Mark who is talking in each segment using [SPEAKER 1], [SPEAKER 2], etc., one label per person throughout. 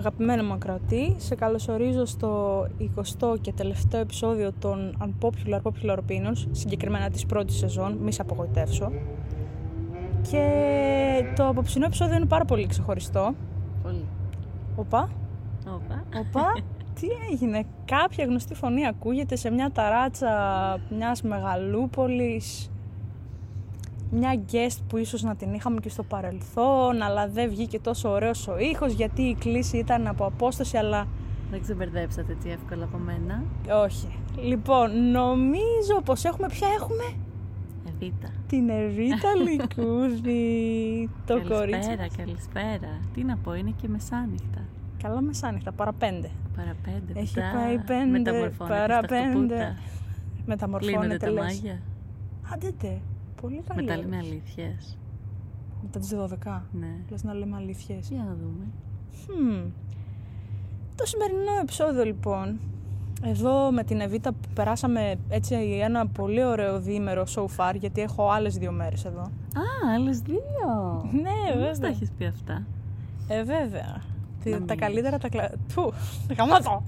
[SPEAKER 1] Αγαπημένο μου ακροατή, σε καλωσορίζω στο 20ο και τελευταίο επεισόδιο των Unpopular Popular Opinions, συγκεκριμένα της πρώτης σεζόν, μη σε απογοητεύσω. Και το απόψινό επεισόδιο είναι πάρα πολύ ξεχωριστό.
[SPEAKER 2] Πολύ.
[SPEAKER 1] Οπα,
[SPEAKER 2] Όπα.
[SPEAKER 1] οπα, τι έγινε, κάποια γνωστή φωνή ακούγεται σε μια ταράτσα μιας μεγαλούπολης, μια guest που ίσως να την είχαμε και στο παρελθόν, αλλά δεν βγήκε τόσο ωραίος ο ήχος γιατί η κλίση ήταν από απόσταση, αλλά
[SPEAKER 2] Δεν ξεμπερδέψατε έτσι εύκολα από μένα.
[SPEAKER 1] όχι. Λοιπόν, νομίζω πως έχουμε, ποια έχουμε,
[SPEAKER 2] Εβίτα.
[SPEAKER 1] την Εβίτα Λικούδη, το κορίτσι.
[SPEAKER 2] Καλησπέρα, καλησπέρα. Τι να πω, είναι και μεσάνυχτα.
[SPEAKER 1] Καλά μεσάνυχτα, παρά πέντε.
[SPEAKER 2] Παρά πέντε.
[SPEAKER 1] Έχει
[SPEAKER 2] μετά
[SPEAKER 1] πάει πέντε,
[SPEAKER 2] μεταμορφώνεται
[SPEAKER 1] παρά
[SPEAKER 2] στα
[SPEAKER 1] πέντε.
[SPEAKER 2] αυτοπούτα. Κλείνονται
[SPEAKER 1] Μεταμορφώνεται,
[SPEAKER 2] τα
[SPEAKER 1] λες.
[SPEAKER 2] μάγια.
[SPEAKER 1] Άντε τε, πολύ καλή.
[SPEAKER 2] Μετά
[SPEAKER 1] όρεξη.
[SPEAKER 2] λέμε αλήθειες.
[SPEAKER 1] Μετά τις 12.
[SPEAKER 2] Ναι.
[SPEAKER 1] Λες να λέμε αλήθειες.
[SPEAKER 2] Για να δούμε.
[SPEAKER 1] Hm. Το σημερινό επεισόδιο λοιπόν, εδώ με την Εβίτα που περάσαμε έτσι ένα πολύ ωραίο διήμερο so far, γιατί έχω άλλες δύο μέρες εδώ.
[SPEAKER 2] Α, άλλες δύο.
[SPEAKER 1] Ναι,
[SPEAKER 2] Δεν μας τα
[SPEAKER 1] βέβαια.
[SPEAKER 2] έχεις πει αυτά.
[SPEAKER 1] Ε, βέβαια. Τι-
[SPEAKER 2] Να
[SPEAKER 1] τα
[SPEAKER 2] μιλήσεις.
[SPEAKER 1] καλύτερα τα... Κλα... Φου, γαμώτο.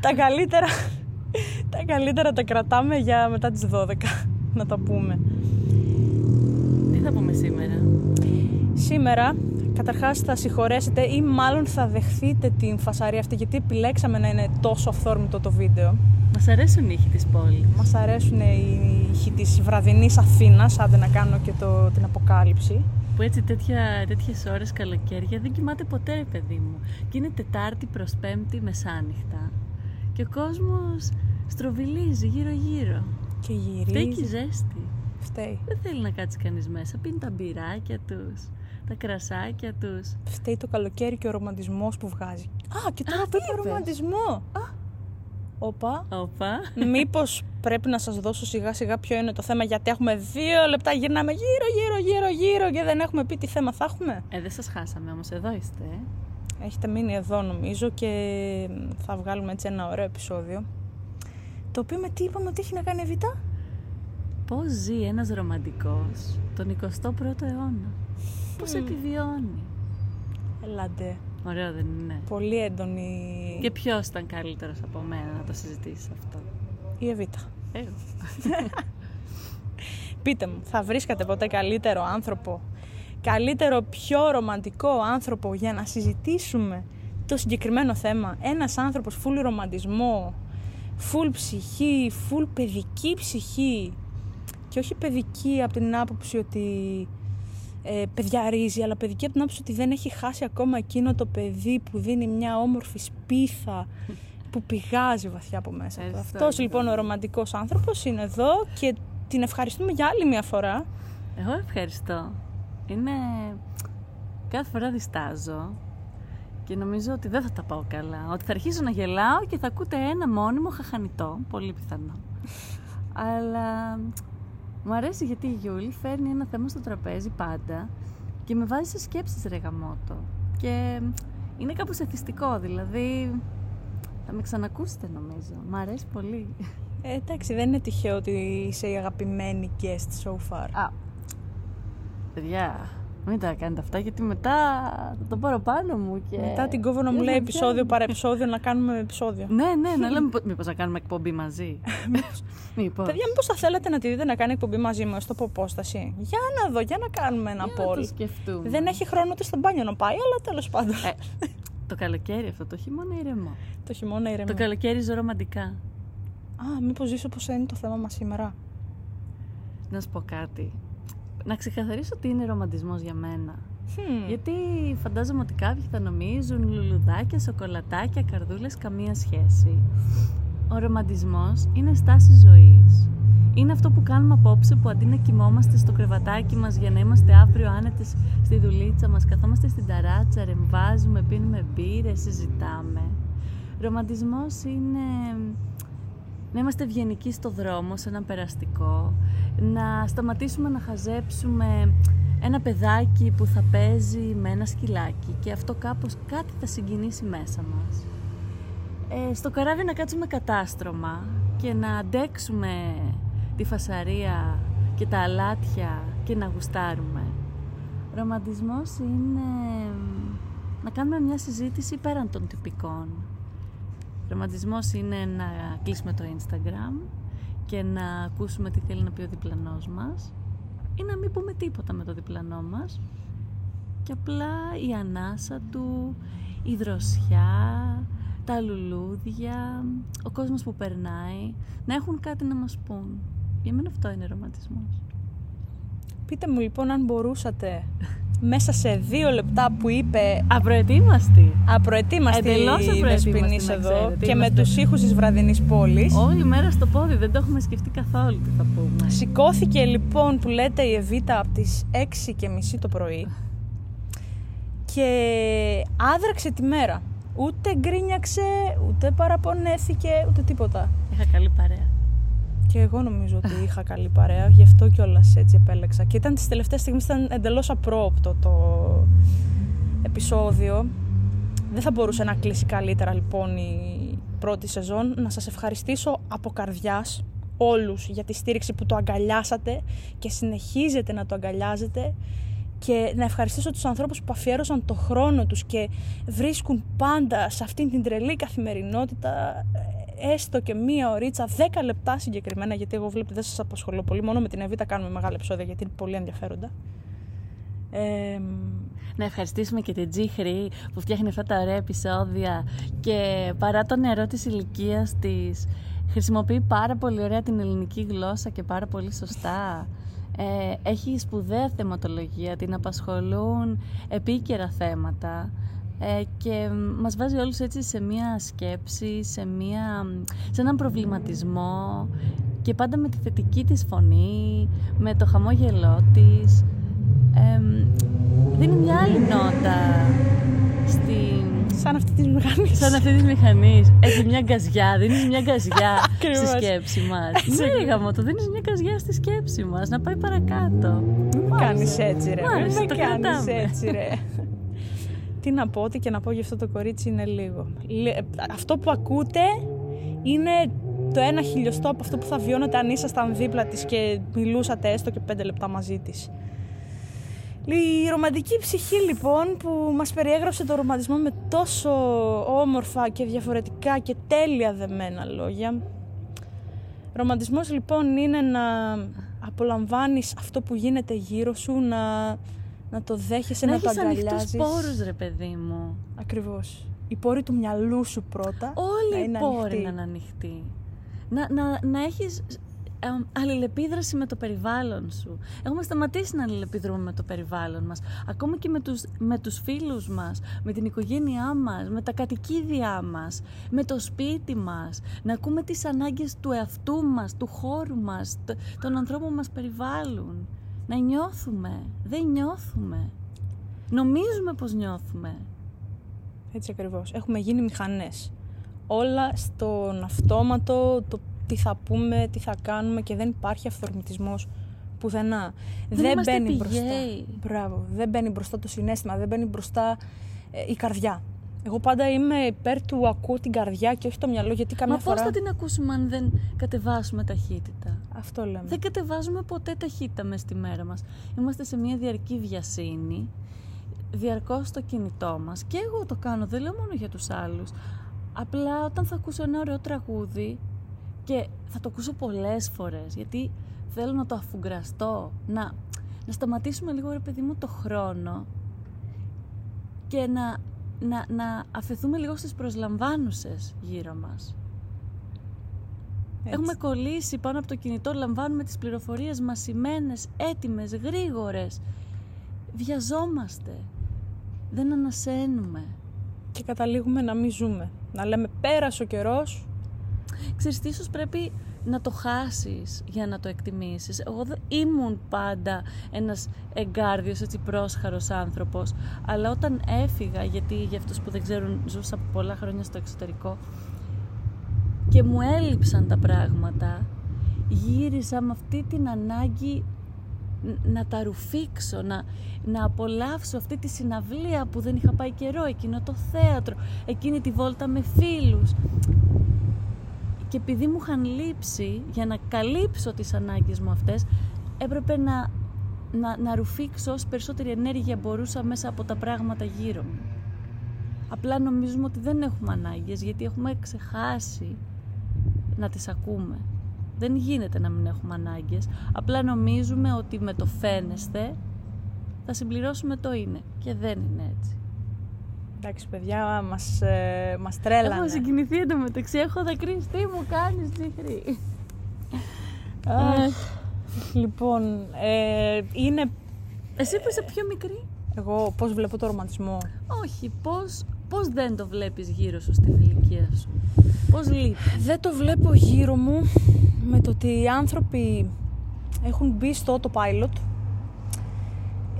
[SPEAKER 1] τα καλύτερα... τα καλύτερα τα κρατάμε για μετά τις 12, να τα πούμε.
[SPEAKER 2] Τι θα πούμε σήμερα.
[SPEAKER 1] Σήμερα, καταρχάς θα συγχωρέσετε ή μάλλον θα δεχθείτε την φασαρία αυτή, γιατί επιλέξαμε να είναι τόσο αυθόρμητο το βίντεο.
[SPEAKER 2] Μας αρέσουν οι ήχοι της πόλης.
[SPEAKER 1] Μας αρέσουν οι ήχοι της βραδινής Αθήνας, άντε να κάνω και το, την αποκάλυψη.
[SPEAKER 2] Που έτσι τέτοια, τέτοιες ώρες καλοκαίρια δεν κοιμάται ποτέ ρε παιδί μου. Και είναι Τετάρτη προς Πέμπτη μεσάνυχτα. Και ο κόσμος στροβιλίζει γύρω γύρω.
[SPEAKER 1] Και
[SPEAKER 2] Φταίει και η
[SPEAKER 1] γυρίζει.
[SPEAKER 2] ζέστη.
[SPEAKER 1] Φταίει.
[SPEAKER 2] Δεν θέλει να κάτσει κανείς μέσα. Πίνει τα μπυράκια τους, τα κρασάκια τους.
[SPEAKER 1] Φταίει το καλοκαίρι και ο ρομαντισμός που βγάζει. Α, και τώρα
[SPEAKER 2] Α,
[SPEAKER 1] που
[SPEAKER 2] τι
[SPEAKER 1] είπε
[SPEAKER 2] είπες;
[SPEAKER 1] ρομαντισμό. Α, Όπα.
[SPEAKER 2] Όπα.
[SPEAKER 1] Μήπως πρέπει να σας δώσω σιγά σιγά ποιο είναι το θέμα, γιατί έχουμε δύο λεπτά, γυρνάμε γύρω, γύρω, γύρω, γύρω και δεν έχουμε πει τι θέμα θα έχουμε.
[SPEAKER 2] Ε, δεν σας χάσαμε όμως. Εδώ είστε. ε.
[SPEAKER 1] Έχετε μείνει εδώ νομίζω και θα βγάλουμε έτσι ένα ωραίο επεισόδιο. Το οποίο με τι είπαμε ότι έχει να κάνει Εβίτα;
[SPEAKER 2] Πώς ζει ένας ρομαντικός τον 21ο αιώνα. Πώς
[SPEAKER 1] Μμμ.
[SPEAKER 2] επιβιώνει.
[SPEAKER 1] Ελάτε. Ναι.
[SPEAKER 2] Ωραίο δεν είναι.
[SPEAKER 1] Πολύ έντονη
[SPEAKER 2] Και ποιος ήταν καλύτερος από μένα να το συζητήσεις αυτό;
[SPEAKER 1] η Εβίτα.
[SPEAKER 2] Εγώ.
[SPEAKER 1] Πείτε μου, θα βρίσκατε ποτέ καλύτερο άνθρωπο, καλύτερο πιο ρομαντικό άνθρωπο για να συζητήσουμε το συγκεκριμένο θέμα; Ένας άνθρωπος full ρομαντισμό, full ψυχή, full παιδική ψυχή και όχι παιδική από την άποψη ότι ε, παιδιαρίζει, αλλά παιδική από την άποψη ότι δεν έχει χάσει ακόμα εκείνο το παιδί που δίνει μια όμορφη σπίθα που πηγάζει βαθιά από μέσα του.
[SPEAKER 2] Ευχαριστώ,
[SPEAKER 1] Αυτός
[SPEAKER 2] Ιδώνα.
[SPEAKER 1] λοιπόν ο ρομαντικός άνθρωπος είναι εδώ και την ευχαριστούμε για άλλη μια φορά.
[SPEAKER 2] Εγώ ευχαριστώ. Είναι... Κάθε φορά διστάζω και νομίζω ότι δεν θα τα πάω καλά. Ότι θα αρχίσω να γελάω και θα ακούτε ένα μόνιμο χαχανιτό. Πολύ πιθανό. Αλλά μου αρέσει γιατί η Γιούλη φέρνει ένα θέμα στο τραπέζι πάντα και με βάζει σε σκέψεις ρε γαμότο. Και είναι κάπως εθιστικό, δηλαδή θα με ξανακούσετε νομίζω. Μ' αρέσει πολύ.
[SPEAKER 1] Ε, εντάξει, δεν είναι τυχαίο ότι είσαι η αγαπημένη guest so far.
[SPEAKER 2] Α, παιδιά, μην τα κάνετε αυτά γιατί μετά θα το πάρω πάνω μου και...
[SPEAKER 1] Μετά την κόβω να μου
[SPEAKER 2] δεν
[SPEAKER 1] λέει
[SPEAKER 2] θα
[SPEAKER 1] επεισόδιο
[SPEAKER 2] βγαίνει.
[SPEAKER 1] παρά επεισόδιο να κάνουμε επεισόδιο.
[SPEAKER 2] Ναι, ναι, να λέμε πο- μήπως να κάνουμε εκπομπή μαζί. μήπως.
[SPEAKER 1] Παιδιά, μήπως θα θέλατε να τη δείτε να κάνει εκπομπή μαζί μου στο απόσταση. Για να δω, για να κάνουμε ένα
[SPEAKER 2] Για να το
[SPEAKER 1] poll.
[SPEAKER 2] σκεφτούμε.
[SPEAKER 1] Δεν έχει χρόνο ούτε στο μπάνιο να πάει, αλλά τέλος πάντων.
[SPEAKER 2] Ε, το καλοκαίρι αυτό, το χειμώνα ηρεμό.
[SPEAKER 1] το χειμώνα ηρεμεί.
[SPEAKER 2] Το καλοκαίρι ζω ρομαντικά.
[SPEAKER 1] Α, μήπως ζήσω πως είναι το θέμα μας σήμερα.
[SPEAKER 2] Να σου πω κάτι. Να ξεκαθαρίσω τι είναι ρομαντισμός για μένα.
[SPEAKER 1] Hm.
[SPEAKER 2] Γιατί φαντάζομαι ότι κάποιοι θα νομίζουν λουλουδάκια, σοκολατάκια, καρδούλες, καμία σχέση. Ο ρομαντισμός είναι στάση ζωής. Είναι αυτό που κάνουμε απόψε που αντί να κοιμόμαστε στο κρεβατάκι μας για να είμαστε αύριο άνετες στη δουλίτσα μας, καθόμαστε στην ταράτσα, ρεμβάζουμε, πίνουμε μπύρες, συζητάμε. Ρομαντισμός είναι να είμαστε ευγενικοί στο δρόμο, σε έναν περαστικό, να σταματήσουμε να χαζέψουμε ένα παιδάκι που θα παίζει με ένα σκυλάκι και αυτό κάπως κάτι θα συγκινήσει μέσα μας. Ε, στο καράβι να κάτσουμε κατάστρωμα και να αντέξουμε τη φασαρία και τα αλάτια και να γουστάρουμε. Ρομαντισμός είναι να κάνουμε μια συζήτηση πέραν των τυπικών. Ρομαντισμός είναι να κλείσουμε το Instagram και να ακούσουμε τι θέλει να πει ο διπλανός μας ή να μην πούμε τίποτα με το διπλανό μας και απλά η ανάσα του, η δροσιά, τα λουλούδια, ο κόσμος που περνάει, να έχουν κάτι να μας πούν. Για μένα αυτό είναι ρομαντισμός.
[SPEAKER 1] Πείτε μου λοιπόν αν μπορούσατε μέσα σε δύο λεπτά που είπε
[SPEAKER 2] Απροετοίμαστη.
[SPEAKER 1] απροετοίμαστη
[SPEAKER 2] Εντελώς
[SPEAKER 1] η
[SPEAKER 2] απροετοίμαστη,
[SPEAKER 1] Δεσποινής
[SPEAKER 2] να
[SPEAKER 1] εδώ
[SPEAKER 2] ξέρετε.
[SPEAKER 1] και με
[SPEAKER 2] Είμαστε-
[SPEAKER 1] τους ήχους της βραδινής πόλης.
[SPEAKER 2] Όλη μέρα στο πόδι, δεν το έχουμε σκεφτεί καθόλου τι θα πούμε.
[SPEAKER 1] Σηκώθηκε λοιπόν που λέτε η Εβίτα από τις 6 και μισή το πρωί και άδραξε τη μέρα. Ούτε γκρίνιαξε, ούτε παραπονέθηκε, ούτε τίποτα.
[SPEAKER 2] Είχα καλή παρέα.
[SPEAKER 1] Και εγώ νομίζω ότι είχα καλή παρέα, γι' αυτό κιόλας έτσι επέλεξα. Και ήταν τις τελευταίες στιγμές, ήταν εντελώς απρόοπτο το επεισόδιο. Δεν θα μπορούσε να κλείσει καλύτερα λοιπόν η πρώτη σεζόν. Να σας ευχαριστήσω από καρδιάς όλους για τη στήριξη που το αγκαλιάσατε και συνεχίζετε να το αγκαλιάζετε και να ευχαριστήσω τους ανθρώπους που αφιέρωσαν το χρόνο τους και βρίσκουν πάντα σε αυτήν την τρελή καθημερινότητα ε, έστω και μία ωρίτσα, 10 λεπτά συγκεκριμένα, γιατί εγώ βλέπετε δεν σας απασχολώ πολύ, μόνο με την Εβίτα κάνουμε μεγάλα επεισόδια γιατί είναι πολύ ενδιαφέροντα. Ε,
[SPEAKER 2] Να ευχαριστήσουμε και την Τζίχρη που φτιάχνει αυτά τα ωραία επεισόδια και παρά το νερό της ηλικίας της χρησιμοποιεί πάρα πολύ ωραία την ελληνική γλώσσα και πάρα πολύ σωστά. Ε, έχει σπουδαία θεματολογία, την απασχολούν επίκαιρα θέματα ε, και μας βάζει όλους έτσι σε μία σκέψη, σε, μία, σε έναν προβληματισμό και πάντα με τη θετική της φωνή, με το χαμόγελό της. Εμ, δίνει μια άλλη νότα στην...
[SPEAKER 1] σαν αυτή της μηχανής.
[SPEAKER 2] Σαν αυτή της μηχανής. Έχει μια γκαζιά, δίνεις μια γκαζιά στη
[SPEAKER 1] Ακριβώς.
[SPEAKER 2] σκέψη μας. Ναι, ρε γαμώ, το δίνεις μια γκαζιά στη σκέψη μας, να πάει παρακάτω.
[SPEAKER 1] Μην με κάνεις έτσι ρε,
[SPEAKER 2] Μ' άρεσε,
[SPEAKER 1] μην με
[SPEAKER 2] το
[SPEAKER 1] κάνεις
[SPEAKER 2] κρατάμε.
[SPEAKER 1] έτσι ρε. Τι να πω, ό,τι και να πω για αυτό το κορίτσι είναι λίγο. Λε- Αυτό που ακούτε είναι το ένα χιλιοστό από αυτό που θα βιώνατε αν ήσασταν δίπλα της και μιλούσατε έστω και πέντε λεπτά μαζί της. Η ρομαντική ψυχή λοιπόν που μας περιέγραψε το ρομαντισμό με τόσο όμορφα και διαφορετικά και τέλεια δεμένα λόγια. Ρομαντισμός λοιπόν είναι να απολαμβάνεις αυτό που γίνεται γύρω σου, να, να το δέχεσαι, να,
[SPEAKER 2] να
[SPEAKER 1] το
[SPEAKER 2] έχεις ανοιχτούς
[SPEAKER 1] αγκαλιάζεις.
[SPEAKER 2] πόρους, ρε παιδί μου.
[SPEAKER 1] Ακριβώς. Οι πόροι του μυαλού σου πρώτα. να
[SPEAKER 2] Όλοι οι
[SPEAKER 1] είναι
[SPEAKER 2] πόροι
[SPEAKER 1] ανοιχτοί.
[SPEAKER 2] να είναι ανοιχτοί. Να, να, να έχεις ε, αλληλεπίδραση με το περιβάλλον σου. Έχουμε σταματήσει να αλληλεπιδρούμε με το περιβάλλον μας. Ακόμα και με τους, με τους φίλους μας, με την οικογένειά μας, με τα κατοικίδια μας, με το σπίτι μας. Να ακούμε τις ανάγκες του εαυτού μας, του χώρου μας, τ- των ανθρώπων που μας περιβάλλουν. Να νιώθουμε. Δεν νιώθουμε. Νομίζουμε πως νιώθουμε.
[SPEAKER 1] Έτσι ακριβώς. Έχουμε γίνει μηχανές. Όλα στον αυτόματο, το τι θα πούμε, τι θα κάνουμε και δεν υπάρχει αυθορμητισμός πουθενά.
[SPEAKER 2] Δεν είμαστε
[SPEAKER 1] μπαίνει μπροστά.
[SPEAKER 2] πηγαίοι.
[SPEAKER 1] Μπράβο. Δεν μπαίνει μπροστά το συνέστημα, δεν μπαίνει μπροστά ε, η καρδιά. Εγώ πάντα είμαι υπέρ του ακούω την καρδιά και όχι το μυαλό, γιατί καμιά
[SPEAKER 2] Μα
[SPEAKER 1] φορά...
[SPEAKER 2] πώς θα την ακούσουμε αν δεν κατεβάσουμε ταχύτητα;
[SPEAKER 1] Αυτό λέμε.
[SPEAKER 2] Δεν κατεβάζουμε ποτέ ταχύτητα μες στη μέρα μας. Είμαστε σε μια διαρκή βιασύνη, διαρκώς στο κινητό μας. Και εγώ το κάνω, δεν λέω μόνο για τους άλλους. Απλά όταν θα ακούσω ένα ωραίο τραγούδι και θα το ακούσω πολλές φορές, γιατί θέλω να το αφουγκραστώ, να, να σταματήσουμε λίγο ρε παιδί μου το χρόνο και να, να, να αφαιθούμε λίγο στις προσλαμβάνουσες γύρω μας.
[SPEAKER 1] Έτσι.
[SPEAKER 2] Έχουμε κολλήσει πάνω από το κινητό, λαμβάνουμε τις πληροφορίες μασημένες, έτοιμες, γρήγορες. Βιαζόμαστε. Δεν ανασένουμε.
[SPEAKER 1] Και καταλήγουμε να μην ζούμε. Να λέμε πέρασε ο καιρός,
[SPEAKER 2] Ξέρεις τι, ίσως πρέπει να το χάσεις για να το εκτιμήσεις. Εγώ δεν ήμουν πάντα ένας εγκάρδιος, έτσι πρόσχαρος άνθρωπος, αλλά όταν έφυγα, γιατί για αυτούς που δεν ξέρουν ζούσα πολλά χρόνια στο εξωτερικό, και και μου έλειψαν τα πράγματα, γύρισα με αυτή την ανάγκη να τα ρουφήξω, να, να απολαύσω αυτή τη συναυλία που δεν είχα πάει καιρό, εκείνο το θέατρο, εκείνη τη βόλτα με φίλους. Και επειδή μου είχαν λείψει, για να καλύψω τις ανάγκες μου αυτές, έπρεπε να, να, να ρουφήξω όσο περισσότερη ενέργεια μπορούσα μέσα από τα πράγματα γύρω μου. Απλά νομίζουμε ότι δεν έχουμε ανάγκες, γιατί έχουμε ξεχάσει να τις ακούμε. Δεν γίνεται να μην έχουμε ανάγκες. Απλά νομίζουμε ότι με το φαίνεστε θα συμπληρώσουμε το είναι. Και δεν είναι έτσι.
[SPEAKER 1] Εντάξει, παιδιά, μας, ε, μας τρέλανε.
[SPEAKER 2] Έχω συγκινηθεί εντωμεταξύ, έχω δακρύσει. Τι μου κάνεις, Τζίχρη.
[SPEAKER 1] λοιπόν, ε, είναι...
[SPEAKER 2] Εσύ που είσαι πιο μικρή.
[SPEAKER 1] Εγώ πώς βλέπω το ρομαντισμό;
[SPEAKER 2] Όχι, πώς, πώς δεν το βλέπεις γύρω σου στην ηλικία σου; Πώς λείπεις;
[SPEAKER 1] Δεν το βλέπω γύρω μου με το ότι οι άνθρωποι έχουν μπει στο autopilot.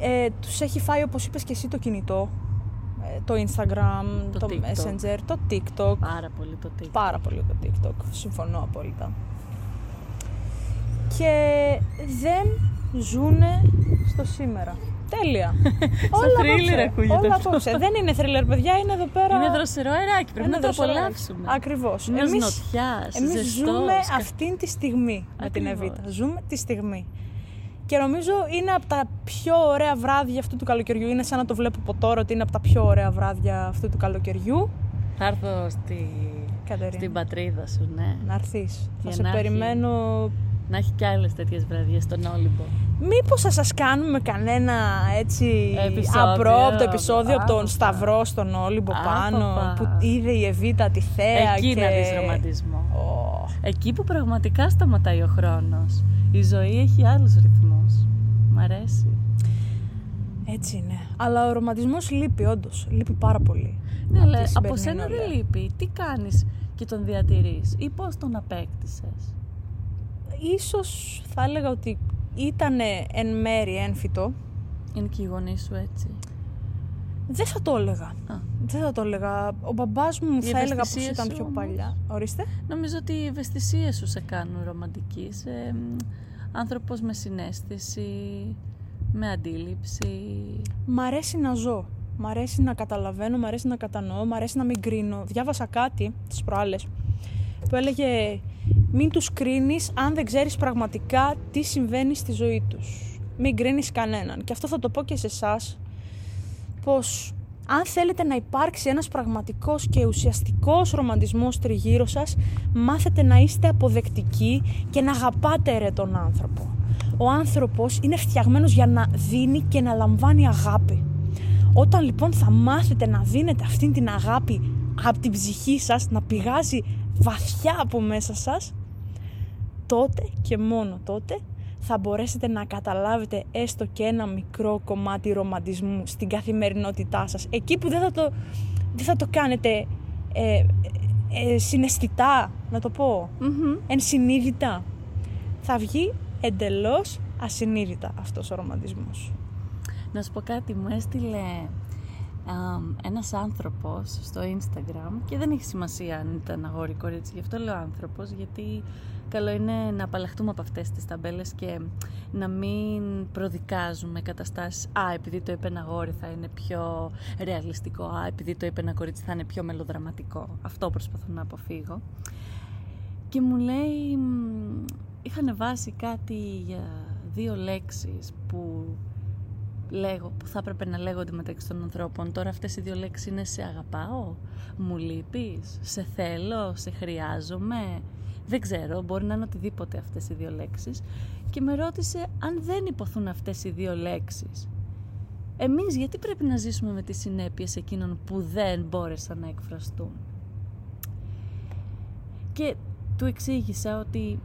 [SPEAKER 1] Ε, τους έχει φάει όπως είπες και εσύ το κινητό. Ε, το Instagram,
[SPEAKER 2] Το
[SPEAKER 1] το,
[SPEAKER 2] TikTok.
[SPEAKER 1] Messenger, το TikTok.
[SPEAKER 2] Πάρα πολύ το TikTok.
[SPEAKER 1] Πάρα πολύ το TikTok. Συμφωνώ απόλυτα. Και δεν ζούνε στο σήμερα. Τέλεια.
[SPEAKER 2] thriller
[SPEAKER 1] απόψε.
[SPEAKER 2] ακούγεται
[SPEAKER 1] Όλα
[SPEAKER 2] αυτό.
[SPEAKER 1] απόψε. δεν είναι θρίλερ, παιδιά, είναι εδώ πέρα.
[SPEAKER 2] Είναι δροσερό αεράκι, πρέπει
[SPEAKER 1] Είναι
[SPEAKER 2] να το
[SPEAKER 1] δροσερό.
[SPEAKER 2] απολαύσουμε.
[SPEAKER 1] Ακριβώς.
[SPEAKER 2] Είναι
[SPEAKER 1] Εμείς-
[SPEAKER 2] νοτιάς,
[SPEAKER 1] Εμείς
[SPEAKER 2] ζεστός,
[SPEAKER 1] ζούμε
[SPEAKER 2] κα-
[SPEAKER 1] αυτήν τη στιγμή με την
[SPEAKER 2] Ακριβώς.
[SPEAKER 1] Εβίτα. Ζούμε τη στιγμή. Και νομίζω είναι από τα πιο ωραία βράδια αυτού του καλοκαιριού. Είναι σαν να το βλέπω από τώρα ότι είναι από τα πιο ωραία βράδια αυτού του καλοκαιριού.
[SPEAKER 2] Θα έρθω στη...
[SPEAKER 1] Κατερίνα.
[SPEAKER 2] στην πατρίδα σου, ναι.
[SPEAKER 1] Να έρθεις. Θα
[SPEAKER 2] Για
[SPEAKER 1] σε
[SPEAKER 2] να έχει-
[SPEAKER 1] περιμένω.
[SPEAKER 2] Να έχει κι άλλες τέτοιες βραδιές στον Όλυμπο.
[SPEAKER 1] Μήπως θα σας κάνουμε κανένα έτσι
[SPEAKER 2] Επεισόδιο.
[SPEAKER 1] απρόπτο επεισόδιο από τον
[SPEAKER 2] Άπαπα.
[SPEAKER 1] Σταυρό στον Όλυμπο πάνω
[SPEAKER 2] Άπαπα.
[SPEAKER 1] που είδε η Εβίτα τη θέα
[SPEAKER 2] Εκεί
[SPEAKER 1] και...
[SPEAKER 2] να δεις ρομαντισμό.
[SPEAKER 1] Ω,
[SPEAKER 2] Εκεί που πραγματικά σταματάει ο χρόνος. Η ζωή έχει άλλους ρυθμούς. Μ' αρέσει.
[SPEAKER 1] έτσι είναι. Αλλά ο ρομαντισμός λείπει όντως. Λείπει πάρα πολύ.
[SPEAKER 2] Ναι,
[SPEAKER 1] από
[SPEAKER 2] αλλά
[SPEAKER 1] τη
[SPEAKER 2] από
[SPEAKER 1] σημερινή
[SPEAKER 2] σένα δεν
[SPEAKER 1] νεολαία.
[SPEAKER 2] λείπει. Τι κάνεις και τον διατηρείς ή πώς τον απέκτησες;
[SPEAKER 1] Ίσως θα έλεγα ότι ήταν εν μέρη έμφυτο.
[SPEAKER 2] Είναι και οι γονείς σου έτσι.
[SPEAKER 1] Δεν θα το έλεγα.
[SPEAKER 2] Α.
[SPEAKER 1] Δεν θα το έλεγα. Ο μπαμπάς μου
[SPEAKER 2] Οι
[SPEAKER 1] θα έλεγα πως
[SPEAKER 2] ευαισθησίες
[SPEAKER 1] ήταν
[SPEAKER 2] σου
[SPEAKER 1] πιο
[SPEAKER 2] όμως.
[SPEAKER 1] παλιά. Ορίστε.
[SPEAKER 2] Νομίζω ότι οι ευαισθησίες σου σε κάνουν ρομαντικής. Είσαι μ, άνθρωπος με συνέστηση, με αντίληψη.
[SPEAKER 1] Μ' αρέσει να ζω. Μ' αρέσει να καταλαβαίνω, μ' αρέσει να κατανοώ, μ' αρέσει να μην κρίνω. Διάβασα κάτι τις προάλλες που έλεγε μην τους κρίνεις αν δεν ξέρεις πραγματικά τι συμβαίνει στη ζωή τους. Μην κρίνεις κανέναν. Και αυτό θα το πω και σε εσάς πως αν θέλετε να υπάρξει ένας πραγματικός και ουσιαστικός ρομαντισμός τριγύρω σας, μάθετε να είστε αποδεκτικοί και να αγαπάτε ρε τον άνθρωπο. Ο άνθρωπος είναι φτιαγμένος για να δίνει και να λαμβάνει αγάπη. Όταν λοιπόν θα μάθετε να δίνετε αυτήν την αγάπη από την ψυχή σας, να πηγάζει βαθιά από μέσα σας, τότε και μόνο τότε θα μπορέσετε να καταλάβετε έστω και ένα μικρό κομμάτι ρομαντισμού στην καθημερινότητά σας. Εκεί που δεν θα το, δεν θα το κάνετε ε, ε, συναισθητά, να το πω,
[SPEAKER 2] Μμμ.
[SPEAKER 1] ενσυνείδητα. Θα βγει εντελώς ασυνείδητα αυτός ο ρομαντισμός.
[SPEAKER 2] Να σου πω κάτι, μου έστειλε αμ, ένας άνθρωπος στο Instagram και δεν έχει σημασία αν ήταν αγόρι ή κορίτσι, γι' αυτό λέω άνθρωπος, γιατί καλό είναι να απαλλαχτούμε από αυτές τις ταμπέλες και να μην προδικάζουμε καταστάσεις «Α, επειδή το είπε ένα αγόρι θα είναι πιο ρεαλιστικό», «Α, επειδή το είπε ένα κορίτσι θα είναι πιο μελοδραματικό». Αυτό προσπαθώ να αποφύγω. Και μου λέει, μ, είχαν βάσει κάτι για δύο λέξεις που λέγω, που θα έπρεπε να λέγονται μεταξύ των ανθρώπων. Τώρα αυτές οι δύο λέξεις είναι σε αγαπάω, μου λείπεις, σε θέλω, σε χρειάζομαι. Δεν ξέρω, μπορεί να είναι οτιδήποτε αυτές οι δύο λέξεις. Και με ρώτησε αν δεν υποθούν αυτές οι δύο λέξεις. Εμείς γιατί πρέπει να ζήσουμε με τις συνέπειες εκείνων που δεν μπόρεσαν να εκφραστούν; Και του εξήγησα ότι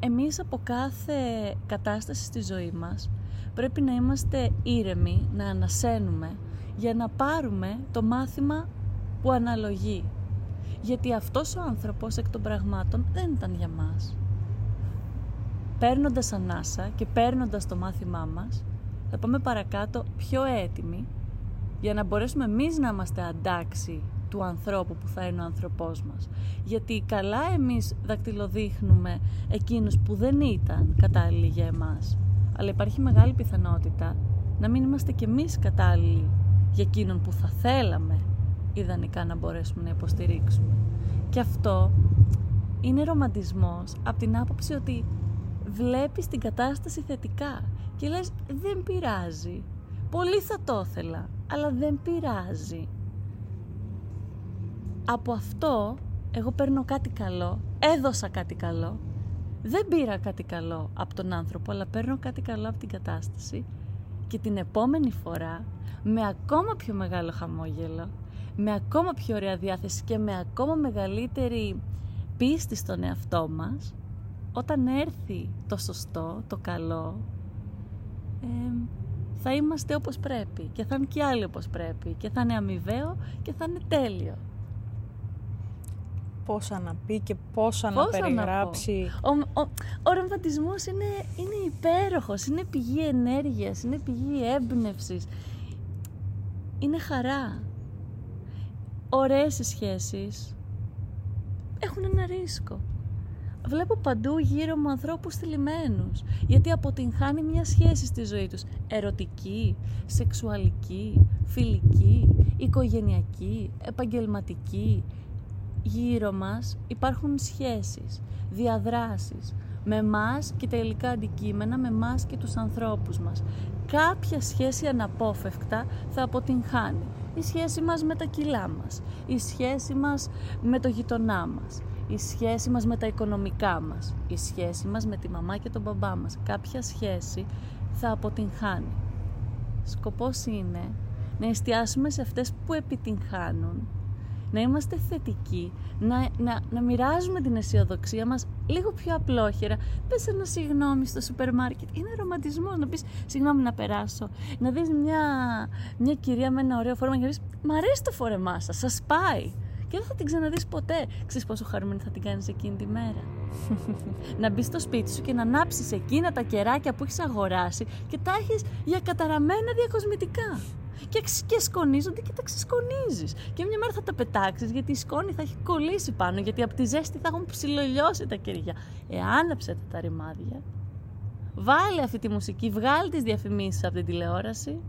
[SPEAKER 2] εμείς από κάθε κατάσταση στη ζωή μας πρέπει να είμαστε ήρεμοι, να ανασένουμε για να πάρουμε το μάθημα που αναλογεί. Γιατί αυτός ο άνθρωπος εκ των πραγμάτων δεν ήταν για μας. Παίρνοντας ανάσα και παίρνοντας το μάθημά μας, θα πάμε παρακάτω πιο έτοιμοι για να μπορέσουμε εμείς να είμαστε αντάξει του ανθρώπου που θα είναι ο άνθρωπός μας. Γιατί καλά εμείς δακτυλοδείχνουμε εκείνους που δεν ήταν κατάλληλοι για εμάς. Αλλά υπάρχει μεγάλη πιθανότητα να μην είμαστε κι εμείς κατάλληλοι για εκείνον που θα θέλαμε ιδανικά να μπορέσουμε να υποστηρίξουμε. Και αυτό είναι ρομαντισμός από την άποψη ότι βλέπεις την κατάσταση θετικά και λες δεν πειράζει. Πολύ θα το ήθελα, αλλά δεν πειράζει. Από αυτό εγώ παίρνω κάτι καλό, έδωσα κάτι καλό. Δεν πήρα κάτι καλό από τον άνθρωπο, αλλά παίρνω κάτι καλό από την κατάσταση και την επόμενη φορά με ακόμα πιο μεγάλο χαμόγελο, με ακόμα πιο ωραία διάθεση και με ακόμα μεγαλύτερη πίστη στον εαυτό μας, όταν έρθει το σωστό, το καλό, θα είμαστε όπως πρέπει και θα είναι και άλλοι όπως πρέπει και θα είναι αμοιβαίο και θα είναι τέλειο.
[SPEAKER 1] Πόσα να πει και πόσα, να περιγράψει.
[SPEAKER 2] ο, ο, ο ρομαντισμός είναι, είναι υπέροχος, είναι πηγή ενέργειας, είναι πηγή έμπνευσης. Είναι χαρά. Ωραίες οι σχέσεις έχουν ένα ρίσκο βλέπω παντού γύρω μου ανθρώπους θλιμμένους γιατί αποτυγχάνει μια σχέση στη ζωή τους ερωτική, σεξουαλική, φιλική, οικογενειακή, επαγγελματική γύρω μας υπάρχουν σχέσεις, διαδράσεις με μας και τα υλικά αντικείμενα, με μας και τους ανθρώπους μας. Κάποια σχέση αναπόφευκτα θα αποτυγχάνει. Η σχέση μας με τα κιλά μας, η σχέση μας με το γειτονά μας, η σχέση μας με τα οικονομικά μας, η σχέση μας με τη μαμά και τον μπαμπά μας. Κάποια σχέση θα αποτυγχάνει. Σκοπός είναι να εστιάσουμε σε αυτές που επιτυγχάνουν, να είμαστε θετικοί, να, να, να μοιράζουμε την αισιοδοξία μας λίγο πιο απλόχερα. Πες ένα συγγνώμη στο σούπερ μάρκετ. Είναι ρομαντισμός να πεις συγγνώμη να περάσω. Να δεις μια, μια κυρία με ένα ωραίο φόρμα και να πεις μ' αρέσει το φόρεμά σας, σας πάει και δεν θα την ξαναδείς ποτέ. Ξέρεις πόσο χαρούμενη θα την κάνεις εκείνη τη μέρα. να μπεις στο σπίτι σου και να ανάψεις εκείνα τα κεράκια που έχεις αγοράσει και τα έχεις για καταραμένα διακοσμητικά. Και, και σκονίζονται και τα ξεσκονίζεις. Και μια μέρα θα τα πετάξεις γιατί η σκόνη θα έχει κολλήσει πάνω, γιατί από τη ζέστη θα έχουν ψιλολιώσει τα κεριά. Εάναψε τα ρημάδια, βάλε αυτή τη μουσική, βγάλει τις διαφημίσεις από την τηλεόραση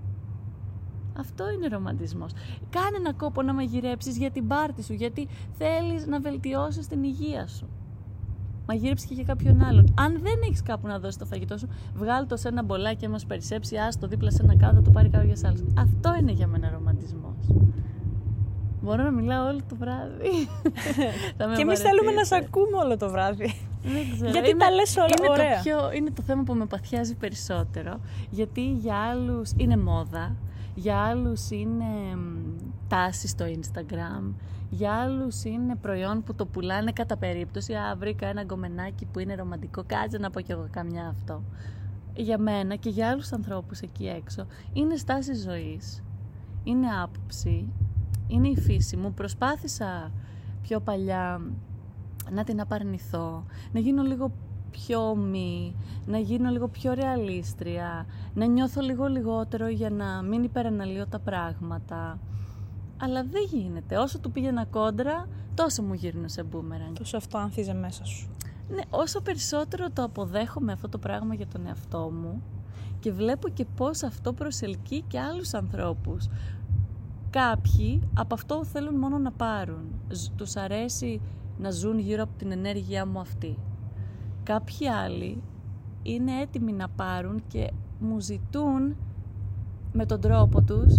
[SPEAKER 2] αυτό είναι ρομαντισμός. Κάνε ένα κόπο να μαγειρέψεις για την πάρτη σου, γιατί θέλεις να βελτιώσεις την υγεία σου. Μαγείρεψε και για κάποιον άλλον. Αν δεν έχεις κάπου να δώσεις το φαγητό σου, βγάλει το σε ένα μπολάκι και μα περισσέψει, άστο δίπλα σε ένα κάδο, το πάρει κάποιος άλλος. Αυτό είναι για μένα ρομαντισμός. Μπορώ να μιλάω όλο το βράδυ.
[SPEAKER 1] και εμείς θέλουμε να σε ακούμε όλο το βράδυ.
[SPEAKER 2] Δεν ξέρω.
[SPEAKER 1] Γιατί είναι, τα λες όλα
[SPEAKER 2] είναι
[SPEAKER 1] ωραία.
[SPEAKER 2] Το πιο, είναι το θέμα που με παθιάζει περισσότερο. Γιατί για άλλους είναι μόδα για άλλους είναι τάση στο Instagram, για άλλους είναι προϊόν που το πουλάνε κατά περίπτωση, α, βρήκα ένα γκομενάκι που είναι ρομαντικό, κάτσε να πω κι εγώ καμιά αυτό. Για μένα και για άλλους ανθρώπους εκεί έξω, είναι στάση ζωής, είναι άποψη, είναι η φύση μου. Προσπάθησα πιο παλιά να την απαρνηθώ, να γίνω λίγο πιο ομή, να γίνω λίγο πιο ρεαλίστρια, να νιώθω λίγο λιγότερο για να μην υπεραναλύω τα πράγματα. Αλλά δεν γίνεται. Όσο του πήγαινα κόντρα, τόσο μου γύρνουν σε μπούμεραν.
[SPEAKER 1] Τόσο αυτό άνθιζε μέσα σου.
[SPEAKER 2] Ναι, όσο περισσότερο το αποδέχομαι αυτό το πράγμα για τον εαυτό μου και βλέπω και πώς αυτό προσελκύει και άλλους ανθρώπους. Κάποιοι από αυτό θέλουν μόνο να πάρουν. Τους αρέσει να ζουν γύρω από την ενέργειά μου αυτή. Κάποιοι άλλοι είναι έτοιμοι να πάρουν και μου ζητούν με τον τρόπο τους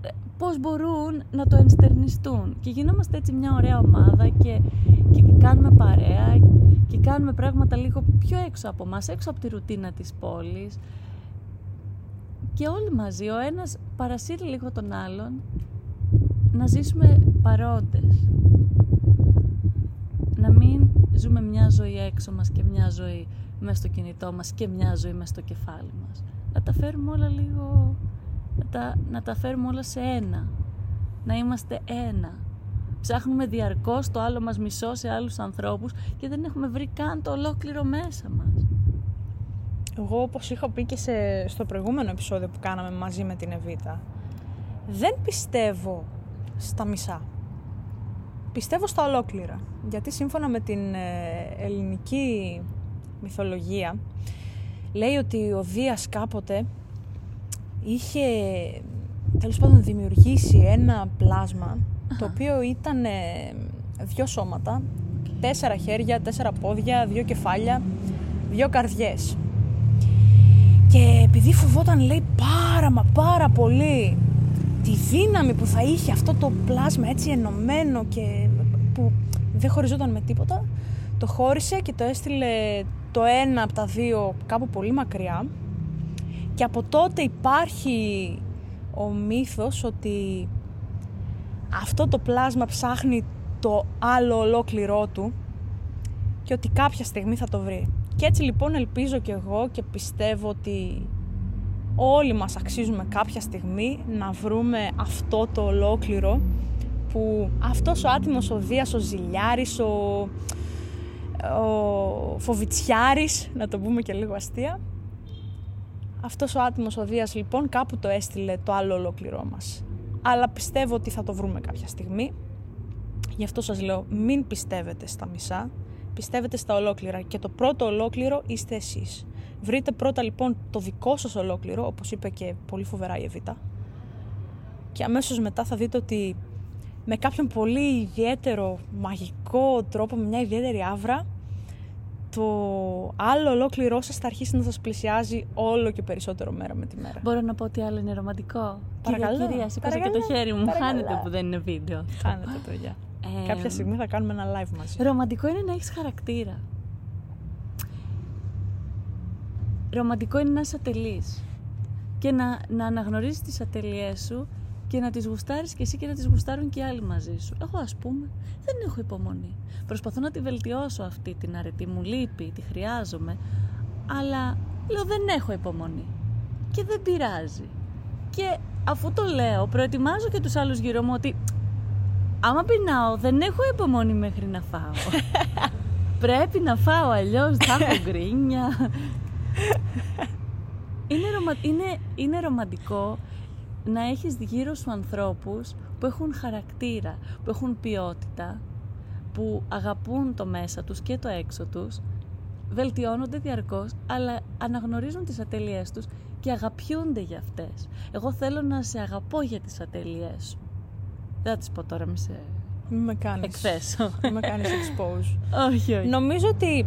[SPEAKER 2] ε, πώς μπορούν να το ενστερνιστούν. Και γινόμαστε έτσι μια ωραία ομάδα και, και κάνουμε παρέα και κάνουμε πράγματα λίγο πιο έξω από μας, έξω από τη ρουτίνα της πόλης. Και όλοι μαζί, ο ένας παρασύρει λίγο τον άλλον να ζήσουμε παρόντες. να μην ζούμε μια ζωή έξω μας και μια ζωή μέσα στο κινητό μας και μια ζωή μέσα στο κεφάλι μας. Να τα φέρουμε όλα λίγο, να τα, να τα φέρουμε όλα σε ένα. Να είμαστε ένα. Ψάχνουμε διαρκώς το άλλο μας μισό σε άλλους ανθρώπους και δεν έχουμε βρει καν το ολόκληρο μέσα μας.
[SPEAKER 1] Εγώ όπως είχα πει και σε, στο προηγούμενο επεισόδιο που κάναμε μαζί με την Εβίτα, δεν πιστεύω στα μισά. Πιστεύω στα ολόκληρα, γιατί σύμφωνα με την ε, ελληνική μυθολογία λέει ότι ο Δίας κάποτε είχε τέλος πάντων δημιουργήσει ένα πλάσμα το οποίο ήταν ε, δυο σώματα, τέσσερα χέρια, τέσσερα πόδια, δύο κεφάλια, δύο καρδιές. Και επειδή φοβόταν λέει πάρα μα πάρα πολύ τη δύναμη που θα είχε αυτό το πλάσμα έτσι ενωμένο και που δεν χωριζόταν με τίποτα, το χώρισε και το έστειλε το ένα από τα δύο κάπου πολύ μακριά. Και από τότε υπάρχει ο μύθος ότι αυτό το πλάσμα ψάχνει το άλλο ολόκληρό του και ότι κάποια στιγμή θα το βρει. Και έτσι λοιπόν ελπίζω και εγώ και πιστεύω ότι όλοι μας αξίζουμε κάποια στιγμή να βρούμε αυτό το ολόκληρο που αυτός ο άτιμος ο Δίας, ο Ζηλιάρης, ο, ο Φοβιτσιάρης, να το πούμε και λίγο αστεία, αυτός ο άτιμος ο Δίας λοιπόν κάπου το έστειλε το άλλο ολόκληρό μας. Αλλά πιστεύω ότι θα το βρούμε κάποια στιγμή. Γι' αυτό σας λέω μην πιστεύετε στα μισά, πιστεύετε στα ολόκληρα και το πρώτο ολόκληρο είστε εσείς. Βρείτε πρώτα λοιπόν το δικό σας ολόκληρο, όπως είπε και πολύ φοβερά η Εβίτα, και αμέσως μετά θα δείτε ότι με κάποιον πολύ ιδιαίτερο, μαγικό τρόπο, με μια ιδιαίτερη άβρα, το άλλο ολόκληρό σας θα αρχίσει να σας πλησιάζει όλο και περισσότερο μέρα με τη μέρα.
[SPEAKER 2] Μπορώ να πω ότι άλλο είναι ρομαντικό.
[SPEAKER 1] Παρακαλώ.
[SPEAKER 2] Κυρία, κυρία σήκωσα και το χέρι μου.
[SPEAKER 1] Παρακαλώ.
[SPEAKER 2] Χάνετε που δεν είναι βίντεο.
[SPEAKER 1] Χάνετε το γεια.
[SPEAKER 2] Ε,
[SPEAKER 1] Κάποια στιγμή θα κάνουμε ένα live μαζί.
[SPEAKER 2] Ρομαντικό είναι να έχεις χαρακτήρα. Ρομαντικό είναι να είσαι ατελής. Και να, να αναγνωρίζεις τις ατελειές σου και να τις γουστάρεις και εσύ και να τις γουστάρουν και οι άλλοι μαζί σου. Εγώ ας πούμε δεν έχω υπομονή. Προσπαθώ να τη βελτιώσω αυτή την αρετή μου, λείπει, τη χρειάζομαι, αλλά λέω δεν έχω υπομονή. Και δεν πειράζει. Και αφού το λέω, προετοιμάζω και τους άλλους γύρω μου ότι άμα πεινάω δεν έχω υπομονή μέχρι να φάω. Πρέπει να φάω αλλιώς θα έχω γκρίνια. είναι, ρωμα... είναι, είναι ρομαντικό να έχεις γύρω σου ανθρώπους που έχουν χαρακτήρα, που έχουν ποιότητα, που αγαπούν το μέσα τους και το έξω τους, βελτιώνονται διαρκώς, αλλά αναγνωρίζουν τις ατέλειές τους και αγαπιούνται για αυτές. Εγώ θέλω να σε αγαπώ για τις ατέλειές σου. Δεν θα τις πω τώρα, μη σε
[SPEAKER 1] Μην με κάνεις,
[SPEAKER 2] εκθέσω.
[SPEAKER 1] μην με κάνεις expose.
[SPEAKER 2] όχι, όχι.
[SPEAKER 1] Νομίζω ότι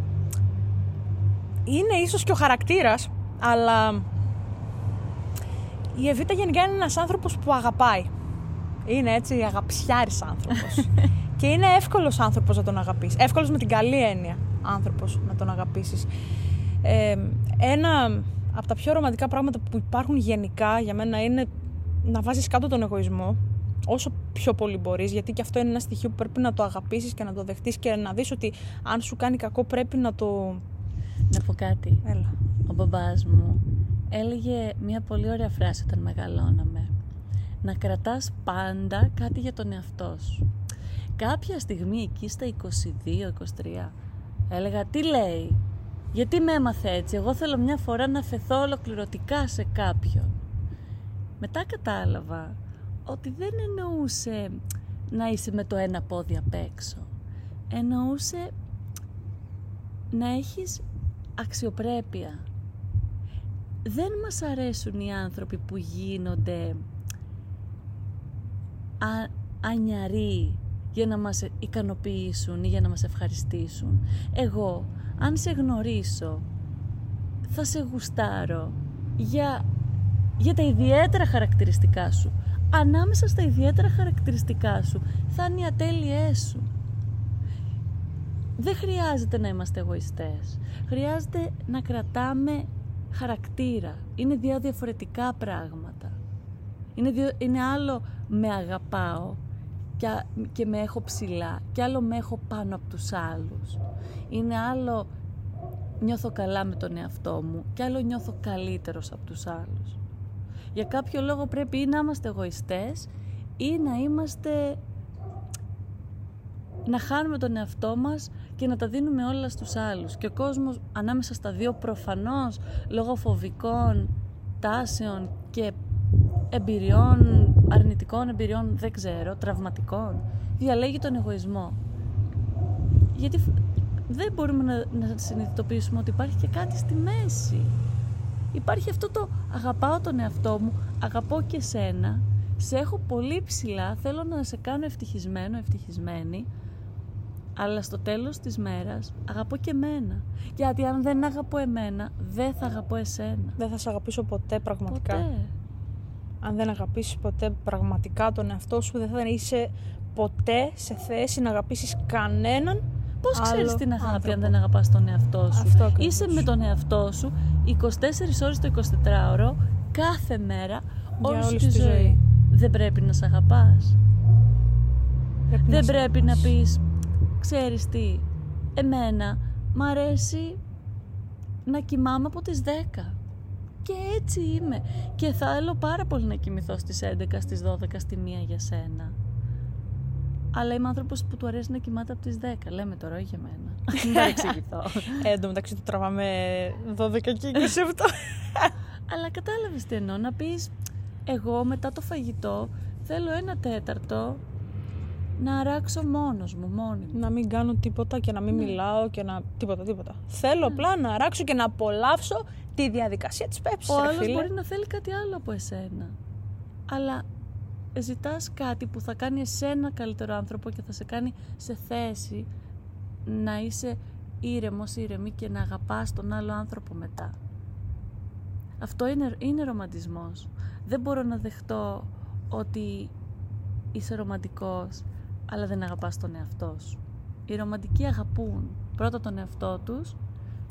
[SPEAKER 1] είναι ίσως και ο χαρακτήρας, αλλά η Εβίτα γενικά είναι ένας άνθρωπος που αγαπάει. Είναι έτσι αγαπησιάρης άνθρωπος. και είναι εύκολος άνθρωπος να τον αγαπήσεις. Εύκολος με την καλή έννοια άνθρωπος να τον αγαπήσεις. Ε, ένα από τα πιο ρομαντικά πράγματα που υπάρχουν γενικά για μένα είναι να βάζεις κάτω τον εγωισμό όσο πιο πολύ μπορείς γιατί και αυτό είναι ένα στοιχείο που πρέπει να το αγαπήσεις και να το δεχτείς και να δεις ότι αν σου κάνει κακό πρέπει να το...
[SPEAKER 2] Να πω κάτι.
[SPEAKER 1] Έλα.
[SPEAKER 2] Ο μπαμπάς μου έλεγε μια πολύ ωραία φράση όταν μεγαλώναμε. Να κρατάς πάντα κάτι για τον εαυτό σου. Κάποια στιγμή εκεί στα 22-23 έλεγα τι λέει, γιατί με έμαθε έτσι, εγώ θέλω μια φορά να φεθώ ολοκληρωτικά σε κάποιον. Μετά κατάλαβα ότι δεν εννοούσε να είσαι με το ένα πόδι απ' έξω. Εννοούσε να έχεις αξιοπρέπεια. Δεν μας αρέσουν οι άνθρωποι που γίνονται α, ανιαροί για να μας ικανοποιήσουν ή για να μας ευχαριστήσουν. Εγώ, αν σε γνωρίσω, θα σε γουστάρω για, για τα ιδιαίτερα χαρακτηριστικά σου. Ανάμεσα στα ιδιαίτερα χαρακτηριστικά σου θα είναι οι ατέλειές σου. Δεν χρειάζεται να είμαστε εγωιστές. Χρειάζεται να κρατάμε χαρακτήρα. Είναι δύο διαφορετικά πράγματα. Είναι, δύο, είναι άλλο με αγαπάω και, και με έχω ψηλά και άλλο με έχω πάνω από τους άλλους. Είναι άλλο νιώθω καλά με τον εαυτό μου και άλλο νιώθω καλύτερος από τους άλλους. Για κάποιο λόγο πρέπει ή να είμαστε εγωιστές ή να είμαστε να χάνουμε τον εαυτό μας και να τα δίνουμε όλα στους άλλους. Και ο κόσμος ανάμεσα στα δύο προφανώς λόγω φοβικών τάσεων και εμπειριών αρνητικών εμπειριών, δεν ξέρω, τραυματικών, διαλέγει τον εγωισμό. Γιατί δεν μπορούμε να, να συνειδητοποιήσουμε ότι υπάρχει και κάτι στη μέση. Υπάρχει αυτό το αγαπάω τον εαυτό μου, αγαπώ και σένα, σε έχω πολύ ψηλά, θέλω να σε κάνω ευτυχισμένο, ευτυχισμένη, αλλά στο τέλος της μέρας αγαπώ και εμένα. Γιατί αν δεν αγαπώ εμένα, δεν θα αγαπώ εσένα.
[SPEAKER 1] Δεν θα σε αγαπήσω ποτέ πραγματικά.
[SPEAKER 2] Ποτέ.
[SPEAKER 1] Αν δεν αγαπήσεις ποτέ πραγματικά τον εαυτό σου, δεν θα είσαι ποτέ σε θέση να αγαπήσεις κανέναν
[SPEAKER 2] Πώς
[SPEAKER 1] άλλο
[SPEAKER 2] ξέρεις την αγάπη
[SPEAKER 1] άνθρωπο.
[SPEAKER 2] αν δεν αγαπάς τον εαυτό σου;
[SPEAKER 1] Αυτό ακριβώς.
[SPEAKER 2] Είσαι με τον εαυτό σου 24 ώρες το 24ωρο, κάθε μέρα, όλη σου
[SPEAKER 1] όλη
[SPEAKER 2] τη
[SPEAKER 1] σου τη
[SPEAKER 2] ζωή.
[SPEAKER 1] ζωή.
[SPEAKER 2] Δεν πρέπει να σε αγαπάς.
[SPEAKER 1] Πρέπει
[SPEAKER 2] Δεν
[SPEAKER 1] σε
[SPEAKER 2] πρέπει να
[SPEAKER 1] αγαπήσεις.
[SPEAKER 2] πεις, ξέρεις τι, εμένα μ' αρέσει να κοιμάμαι από τις 10. Και έτσι είμαι. Και θέλω πάρα πολύ να κοιμηθώ στις 11, στις 12, στη 1 για σένα. Αλλά είμαι άνθρωπος που του αρέσει να κοιμάται από τις 10. Λέμε τώρα, όχι για μένα. Μην παρεξηγηθώ.
[SPEAKER 1] Ε, εν τω μεταξύ το τραβάμε 12 και 27.
[SPEAKER 2] Αλλά κατάλαβες τι εννοώ, να πεις εγώ μετά το φαγητό θέλω ένα τέταρτο να αράξω μόνος μου, μόνη μου.
[SPEAKER 1] να μην κάνω τίποτα και να μην
[SPEAKER 2] Ναι.
[SPEAKER 1] μιλάω και να. τίποτα, τίποτα. Θέλω απλά να αράξω και να απολαύσω τη διαδικασία της πέψης,
[SPEAKER 2] Ο
[SPEAKER 1] ρε
[SPEAKER 2] άλλος
[SPEAKER 1] φίλε.
[SPEAKER 2] μπορεί να θέλει κάτι άλλο από εσένα. Αλλά ζητάς κάτι που θα κάνει εσένα καλύτερο άνθρωπο και θα σε κάνει σε θέση να είσαι ήρεμος, ήρεμη και να αγαπάς τον άλλο άνθρωπο μετά. Αυτό είναι, είναι ρομαντισμός. Δεν μπορώ να δεχτώ ότι είσαι ρομαντικός αλλά δεν αγαπάς τον εαυτό σου. Οι ρομαντικοί αγαπούν πρώτα τον εαυτό τους,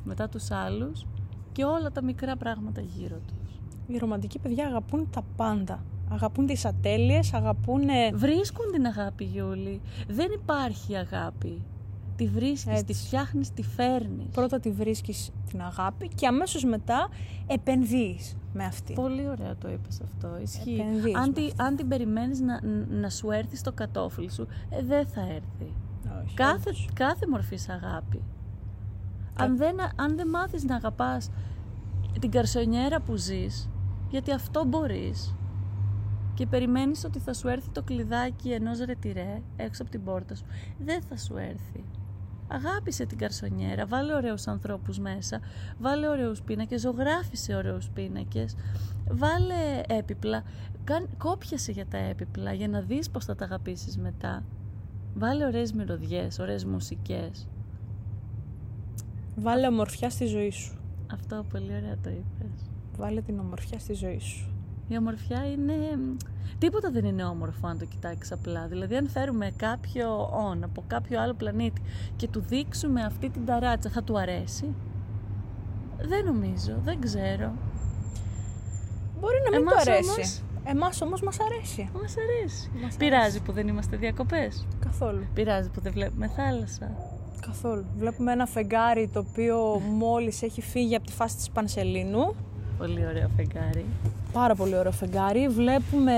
[SPEAKER 2] μετά τους άλλους και όλα τα μικρά πράγματα γύρω τους.
[SPEAKER 1] Οι ρομαντικοί παιδιά αγαπούν τα πάντα. Αγαπούν τις ατέλειες, αγαπούν.
[SPEAKER 2] Βρίσκουν την αγάπη, Γιούλη. Δεν υπάρχει αγάπη. Τη βρίσκεις,
[SPEAKER 1] Έτσι.
[SPEAKER 2] τη φτιάχνεις, τη φέρνεις.
[SPEAKER 1] Πρώτα τη βρίσκεις την αγάπη και αμέσως μετά επενδύεις με αυτή.
[SPEAKER 2] Πολύ ωραία το είπες αυτό. Ισχύει.
[SPEAKER 1] Επενδύεις
[SPEAKER 2] Αν,
[SPEAKER 1] με
[SPEAKER 2] τη, αν την περιμένεις να, να σου έρθει στο κατόφλι σου, ε, δεν θα έρθει.
[SPEAKER 1] Όχι,
[SPEAKER 2] Κάθε,
[SPEAKER 1] όντως.
[SPEAKER 2] κάθε μορφής αγάπη. Αν δεν, αν δεν μάθεις να αγαπάς την καρσονιέρα που ζεις, γιατί αυτό μπορείς, και περιμένεις ότι θα σου έρθει το κλειδάκι ενός ρετυρέ έξω από την πόρτα σου, δεν θα σου έρθει. Αγάπησε την καρσονιέρα, βάλε ωραίους ανθρώπους μέσα, βάλε ωραίους πίνακες, ζωγράφισε ωραίους πίνακες, βάλε έπιπλα, κάν, κόπιασε για τα έπιπλα για να δεις πώς θα τα αγαπήσεις μετά. Βάλε ωραίες μυρωδιές, ωραίες μουσικές.
[SPEAKER 1] Βάλε ομορφιά στη ζωή σου.
[SPEAKER 2] Αυτό πολύ ωραία το είπες.
[SPEAKER 1] Βάλε την ομορφιά στη ζωή σου.
[SPEAKER 2] Η ομορφιά είναι... Τίποτα δεν είναι όμορφο αν το κοιτάξεις απλά. Δηλαδή αν φέρουμε κάποιο όν από κάποιο άλλο πλανήτη και του δείξουμε αυτή την ταράτσα, θα του αρέσει; Δεν νομίζω, δεν ξέρω.
[SPEAKER 1] Μπορεί να μην
[SPEAKER 2] Εμάς
[SPEAKER 1] του αρέσει.
[SPEAKER 2] όμως-
[SPEAKER 1] Εμάς όμως μας αρέσει.
[SPEAKER 2] Μας αρέσει.
[SPEAKER 1] Μας
[SPEAKER 2] Πειράζει που δεν είμαστε διακοπές.
[SPEAKER 1] Καθόλου.
[SPEAKER 2] Πειράζει που δεν βλέπουμε θάλασσα.
[SPEAKER 1] Καθόλου. Βλέπουμε ένα φεγγάρι το οποίο μόλις έχει φύγει από τη φάση της Πανσελίνου.
[SPEAKER 2] Πολύ ωραίο φεγγάρι.
[SPEAKER 1] Πάρα πολύ ωραίο φεγγάρι. Βλέπουμε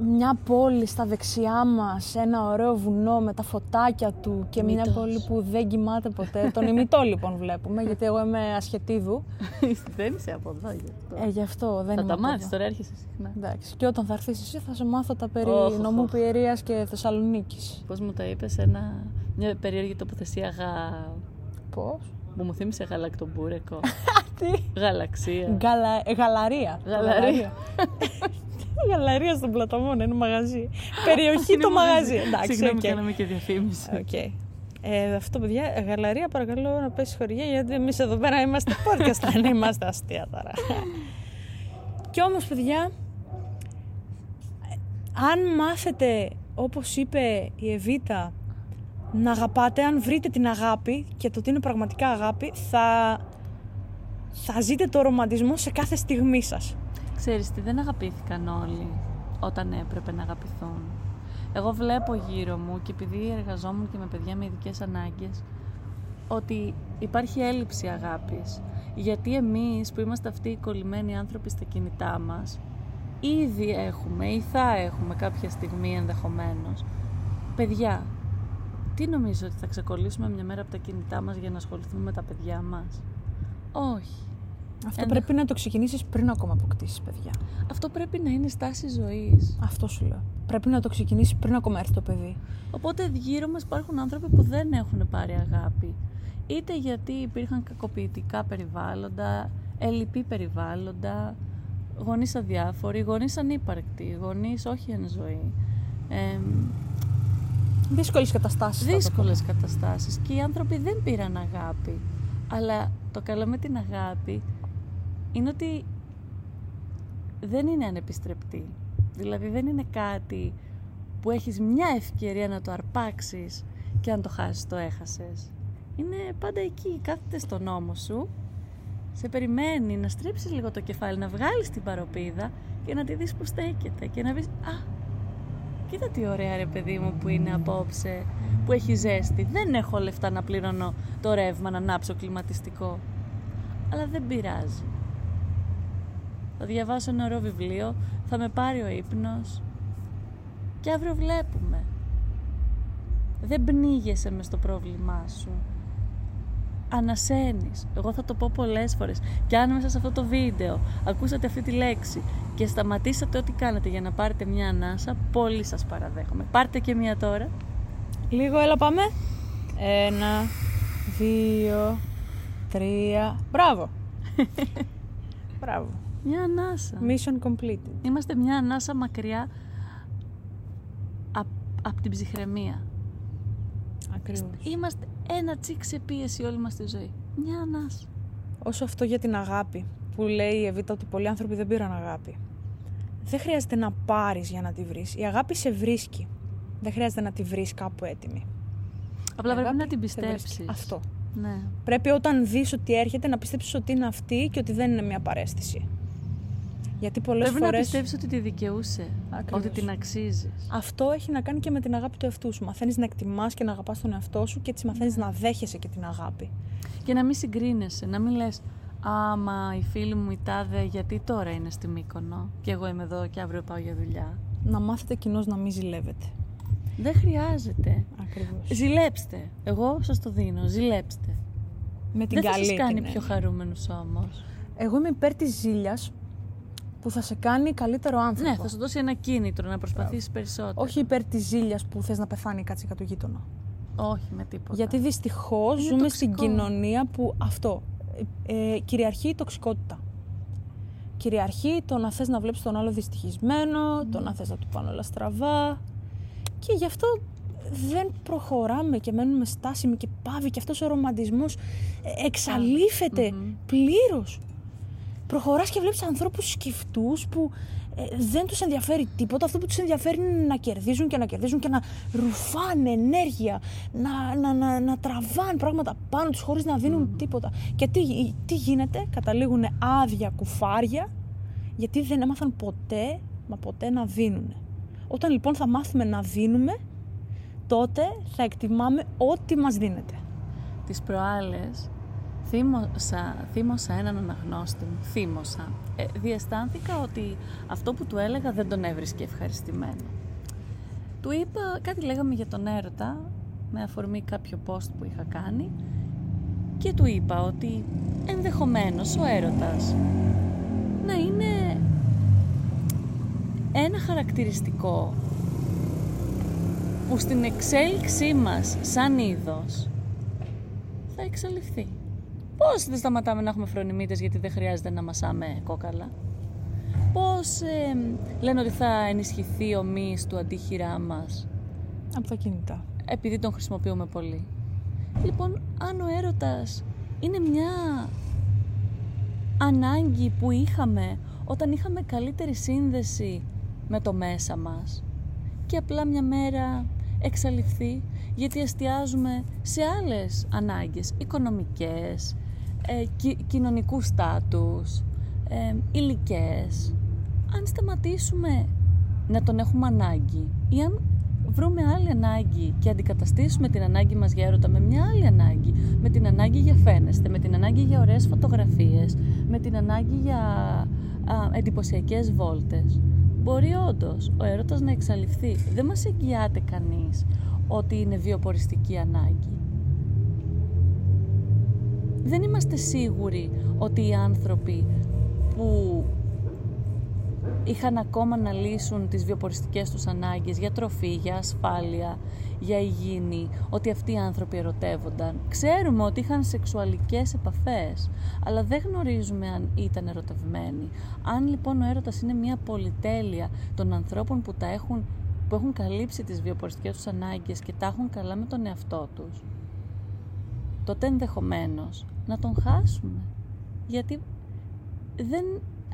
[SPEAKER 1] μια πόλη στα δεξιά μας, ένα ωραίο βουνό με τα φωτάκια του και μια
[SPEAKER 2] Ημιτός.
[SPEAKER 1] πόλη που δεν κοιμάται ποτέ. Τον ημιτό λοιπόν βλέπουμε, γιατί εγώ είμαι ασχετίδου.
[SPEAKER 2] δεν είσαι από εδώ γι' αυτό.
[SPEAKER 1] Ε, γι' αυτό δεν
[SPEAKER 2] θα
[SPEAKER 1] είμαι
[SPEAKER 2] τα
[SPEAKER 1] από
[SPEAKER 2] μάθεις,
[SPEAKER 1] εδώ.
[SPEAKER 2] τώρα έρχεσαι συχνά.
[SPEAKER 1] Εντάξει. Και όταν θα έρθεις εσύ θα σε μάθω τα περί
[SPEAKER 2] Οχ, οχ,
[SPEAKER 1] νομού
[SPEAKER 2] οχ.
[SPEAKER 1] Πιερίας και Θεσσαλονίκης.
[SPEAKER 2] Πώς μου τα είπες, ένα, μια περίεργη τοποθεσία γα...
[SPEAKER 1] Πώς;
[SPEAKER 2] Που μου θύμισε γαλακτομπούρεκο.
[SPEAKER 1] Τι;
[SPEAKER 2] Γαλαξία.
[SPEAKER 1] Γαλα... ε, Γαλαρία.
[SPEAKER 2] Γαλαρία.
[SPEAKER 1] Γαλαρία στον Πλαταμόνα, είναι μαγαζί. Περιοχή το μαγαζί. Εντάξει,
[SPEAKER 2] Συγγνώμη,
[SPEAKER 1] οκ.
[SPEAKER 2] κάναμε και διαφήμιση.
[SPEAKER 1] Οκ. Ε, αυτό, παιδιά, γαλαρία παρακαλώ να πέσει χωριά γιατί εμείς εδώ πέρα είμαστε podcast, δεν είμαστε αστεία τώρα. Κι όμως, παιδιά, αν μάθετε, όπως είπε η Εβίτα, να αγαπάτε, αν βρείτε την αγάπη και το ότι είναι πραγματικά αγάπη, θα, θα ζείτε το ρομαντισμό σε κάθε στιγμή σας.
[SPEAKER 2] Ξέρεις τι, δεν αγαπήθηκαν όλοι όταν έπρεπε να αγαπηθούν. Εγώ βλέπω γύρω μου και επειδή εργαζόμουν και με παιδιά με ειδικές ανάγκες ότι υπάρχει έλλειψη αγάπης. Γιατί εμείς που είμαστε αυτοί οι κολλημένοι άνθρωποι στα κινητά μας ήδη έχουμε ή θα έχουμε κάποια στιγμή ενδεχομένως παιδιά, τι νομίζω ότι θα ξεκολλήσουμε μια μέρα από τα κινητά μας για να ασχοληθούμε με τα παιδιά μας; Όχι.
[SPEAKER 1] Αυτό
[SPEAKER 2] Ένα-
[SPEAKER 1] πρέπει να το ξεκινήσεις πριν ακόμα αποκτήσεις παιδιά.
[SPEAKER 2] Αυτό πρέπει να είναι στάση ζωής.
[SPEAKER 1] Αυτό σου λέω. Πρέπει να το ξεκινήσεις πριν ακόμα έρθει το παιδί.
[SPEAKER 2] Οπότε γύρω μας υπάρχουν άνθρωποι που δεν έχουν πάρει αγάπη. Είτε γιατί υπήρχαν κακοποιητικά περιβάλλοντα, ελλειπή περιβάλλοντα, γονείς αδιάφοροι, γονείς ανύπαρκτοι, γονείς όχι εν ζωή. Ε,
[SPEAKER 1] Δύσκολες καταστάσεις.
[SPEAKER 2] δύσκολες καταστάσεις και οι άνθρωποι δεν πήραν αγάπη. Αλλά το καλό με την αγάπη είναι ότι δεν είναι ανεπιστρεπτή. Δηλαδή δεν είναι κάτι που έχεις μια ευκαιρία να το αρπάξεις και αν το χάσεις το έχασες. Είναι πάντα εκεί, κάθεται στον νόμο σου, σε περιμένει να στρίψεις λίγο το κεφάλι, να βγάλεις την παροπίδα και να τη δεις που στέκεται και να πεις «Α, κοίτα τι ωραία ρε παιδί μου που είναι απόψε, που έχει ζέστη. Δεν έχω λεφτά να πληρώνω το ρεύμα, να ανάψω κλιματιστικό. Αλλά δεν πειράζει. Θα διαβάσω ένα ωραίο βιβλίο, θα με πάρει ο ύπνος και αύριο βλέπουμε. Δεν πνίγεσαι μες στο πρόβλημά σου. Ανασένεις. Εγώ θα το πω πολλές φορές. Και αν μέσα σε αυτό το βίντεο ακούσατε αυτή τη λέξη και σταματήσατε ό,τι κάνετε για να πάρετε μια ανάσα, πολύ σας παραδέχομαι. Πάρτε και μια τώρα.
[SPEAKER 1] Λίγο, έλα πάμε. Ένα, δύο, τρία. Μπράβο. Μπράβο.
[SPEAKER 2] Μια ανάσα.
[SPEAKER 1] Mission completed.
[SPEAKER 2] Είμαστε μια ανάσα μακριά από την ψυχραιμία.
[SPEAKER 1] Ακριβώς.
[SPEAKER 2] Είμαστε ένα τσικ σε πίεση όλη μας τη ζωή. Μια ανάσα.
[SPEAKER 1] Όσο αυτό για την αγάπη που λέει η Εβίτα ότι πολλοί άνθρωποι δεν πήραν αγάπη. Δεν χρειάζεται να πάρεις για να τη βρεις. Η αγάπη σε βρίσκει. Δεν χρειάζεται να τη βρεις κάπου έτοιμη.
[SPEAKER 2] Απλά
[SPEAKER 1] Η
[SPEAKER 2] πρέπει
[SPEAKER 1] αγάπη
[SPEAKER 2] να την
[SPEAKER 1] σε βρίσκει.
[SPEAKER 2] πιστέψεις.
[SPEAKER 1] Αυτό.
[SPEAKER 2] Ναι.
[SPEAKER 1] Πρέπει όταν δεις ότι έρχεται να πιστέψεις ότι είναι αυτή και ότι δεν είναι μια παρέστηση. Γιατί πολλές
[SPEAKER 2] Πρέπει να
[SPEAKER 1] φορές
[SPEAKER 2] πιστεύεις ότι τη δικαιούσε.
[SPEAKER 1] Ακριβώς.
[SPEAKER 2] Ότι την αξίζεις.
[SPEAKER 1] αυτό έχει να κάνει και με την αγάπη του εαυτού σου. Μαθαίνεις να εκτιμάς και να αγαπάς τον εαυτό σου και έτσι μαθαίνεις να δέχεσαι και την αγάπη.
[SPEAKER 2] Και να μην συγκρίνεσαι, να μην λες «Άμα η φίλη μου η τάδε γιατί τώρα είναι στη Μύκονο και εγώ είμαι εδώ και αύριο πάω για δουλειά».
[SPEAKER 1] Να μάθετε κοινώ να μην ζηλεύετε.
[SPEAKER 2] Δεν χρειάζεται.
[SPEAKER 1] Ακριβώς.
[SPEAKER 2] Ζηλέψτε. Εγώ σας το δίνω. Ζηλέψτε.
[SPEAKER 1] Με την
[SPEAKER 2] Δεν θα
[SPEAKER 1] καλή
[SPEAKER 2] σας κάνει
[SPEAKER 1] την
[SPEAKER 2] πιο
[SPEAKER 1] έννοια.
[SPEAKER 2] χαρούμενους όμως.
[SPEAKER 1] Εγώ είμαι υπέρ της ζήλιας που θα σε κάνει καλύτερο άνθρωπο.
[SPEAKER 2] Ναι, θα σου δώσει ένα κίνητρο να προσπαθήσεις περισσότερο.
[SPEAKER 1] Όχι υπέρ της ζήλιας που θες να πεθάνει η κάτσε του γείτονα.
[SPEAKER 2] Όχι με τίποτα.
[SPEAKER 1] Γιατί δυστυχώς
[SPEAKER 2] Είναι
[SPEAKER 1] ζούμε
[SPEAKER 2] τοξικό.
[SPEAKER 1] στην κοινωνία που αυτό ε, ε, κυριαρχεί η τοξικότητα. Κυριαρχεί το να θες να βλέπεις τον άλλο δυστυχισμένο, το να θες να του πάνε όλα στραβά και γι' αυτό δεν προχωράμε και μένουμε στάσιμοι και πάβει και αυτός ο ρομαντισμός ε, εξαλείφεται
[SPEAKER 2] Μμμ.
[SPEAKER 1] πλήρως. Προχωράς και βλέπεις ανθρώπους σκυφτούς που ε, δεν τους ενδιαφέρει τίποτα. Αυτό που τους ενδιαφέρει είναι να κερδίζουν και να κερδίζουν και να ρουφάνε ενέργεια, να, να, να, να τραβάνε πράγματα πάνω τους χωρίς να δίνουν τίποτα. Και τι, τι γίνεται, καταλήγουν άδεια κουφάρια γιατί δεν έμαθαν ποτέ, μα ποτέ να δίνουν. Όταν λοιπόν θα μάθουμε να δίνουμε, τότε θα εκτιμάμε ό,τι μας δίνεται.
[SPEAKER 2] Τις προάλλες θύμωσα, θύμωσα έναν αναγνώστη μου. Θύμωσα. Ε, διαισθάνθηκα ότι αυτό που του έλεγα δεν τον έβρισκε ευχαριστημένο. Του είπα, κάτι λέγαμε για τον έρωτα, με αφορμή κάποιο post που είχα κάνει και του είπα ότι ενδεχομένως ο έρωτας να είναι ένα χαρακτηριστικό που στην εξέλιξή μας σαν είδος θα εξαλειφθεί. Πώς δεν σταματάμε να έχουμε φρονιμίτες γιατί δεν χρειάζεται να μασάμε κόκαλα; Πώς ε, λένε ότι θα ενισχυθεί ο μυς του αντίχειρά μας;
[SPEAKER 1] Από τα κινητά.
[SPEAKER 2] επειδή τον χρησιμοποιούμε πολύ. Λοιπόν, αν ο έρωτας είναι μια ανάγκη που είχαμε όταν είχαμε καλύτερη σύνδεση με το μέσα μας και απλά μια μέρα εξαλειφθεί γιατί εστιάζουμε σε άλλες ανάγκες οικονομικές, ε, κι, κοινωνικούς στάτους, ε, υλικές. Αν σταματήσουμε να τον έχουμε ανάγκη ή αν βρούμε άλλη ανάγκη και αντικαταστήσουμε την ανάγκη μας για έρωτα με μια άλλη ανάγκη, με την ανάγκη για φαίνεστε, με την ανάγκη για ωραίες φωτογραφίες, με την ανάγκη για α, εντυπωσιακές βόλτες, μπορεί όντως ο έρωτας να εξαλειφθεί. Δεν μας εγγυάται κανείς ότι είναι βιοποριστική ανάγκη. Δεν είμαστε σίγουροι ότι οι άνθρωποι που είχαν ακόμα να λύσουν τις βιοποριστικές τους ανάγκες για τροφή, για ασφάλεια, για υγιεινή, ότι αυτοί οι άνθρωποι ερωτεύονταν. Ξέρουμε ότι είχαν σεξουαλικές επαφές, αλλά δεν γνωρίζουμε αν ήταν ερωτευμένοι. Αν λοιπόν ο έρωτας είναι μια πολυτέλεια των ανθρώπων που, τα έχουν, που έχουν καλύψει τις βιοποριστικές τους ανάγκες και τα έχουν καλά με τον εαυτό τους, τότε ενδεχομένως να τον χάσουμε. Γιατί δεν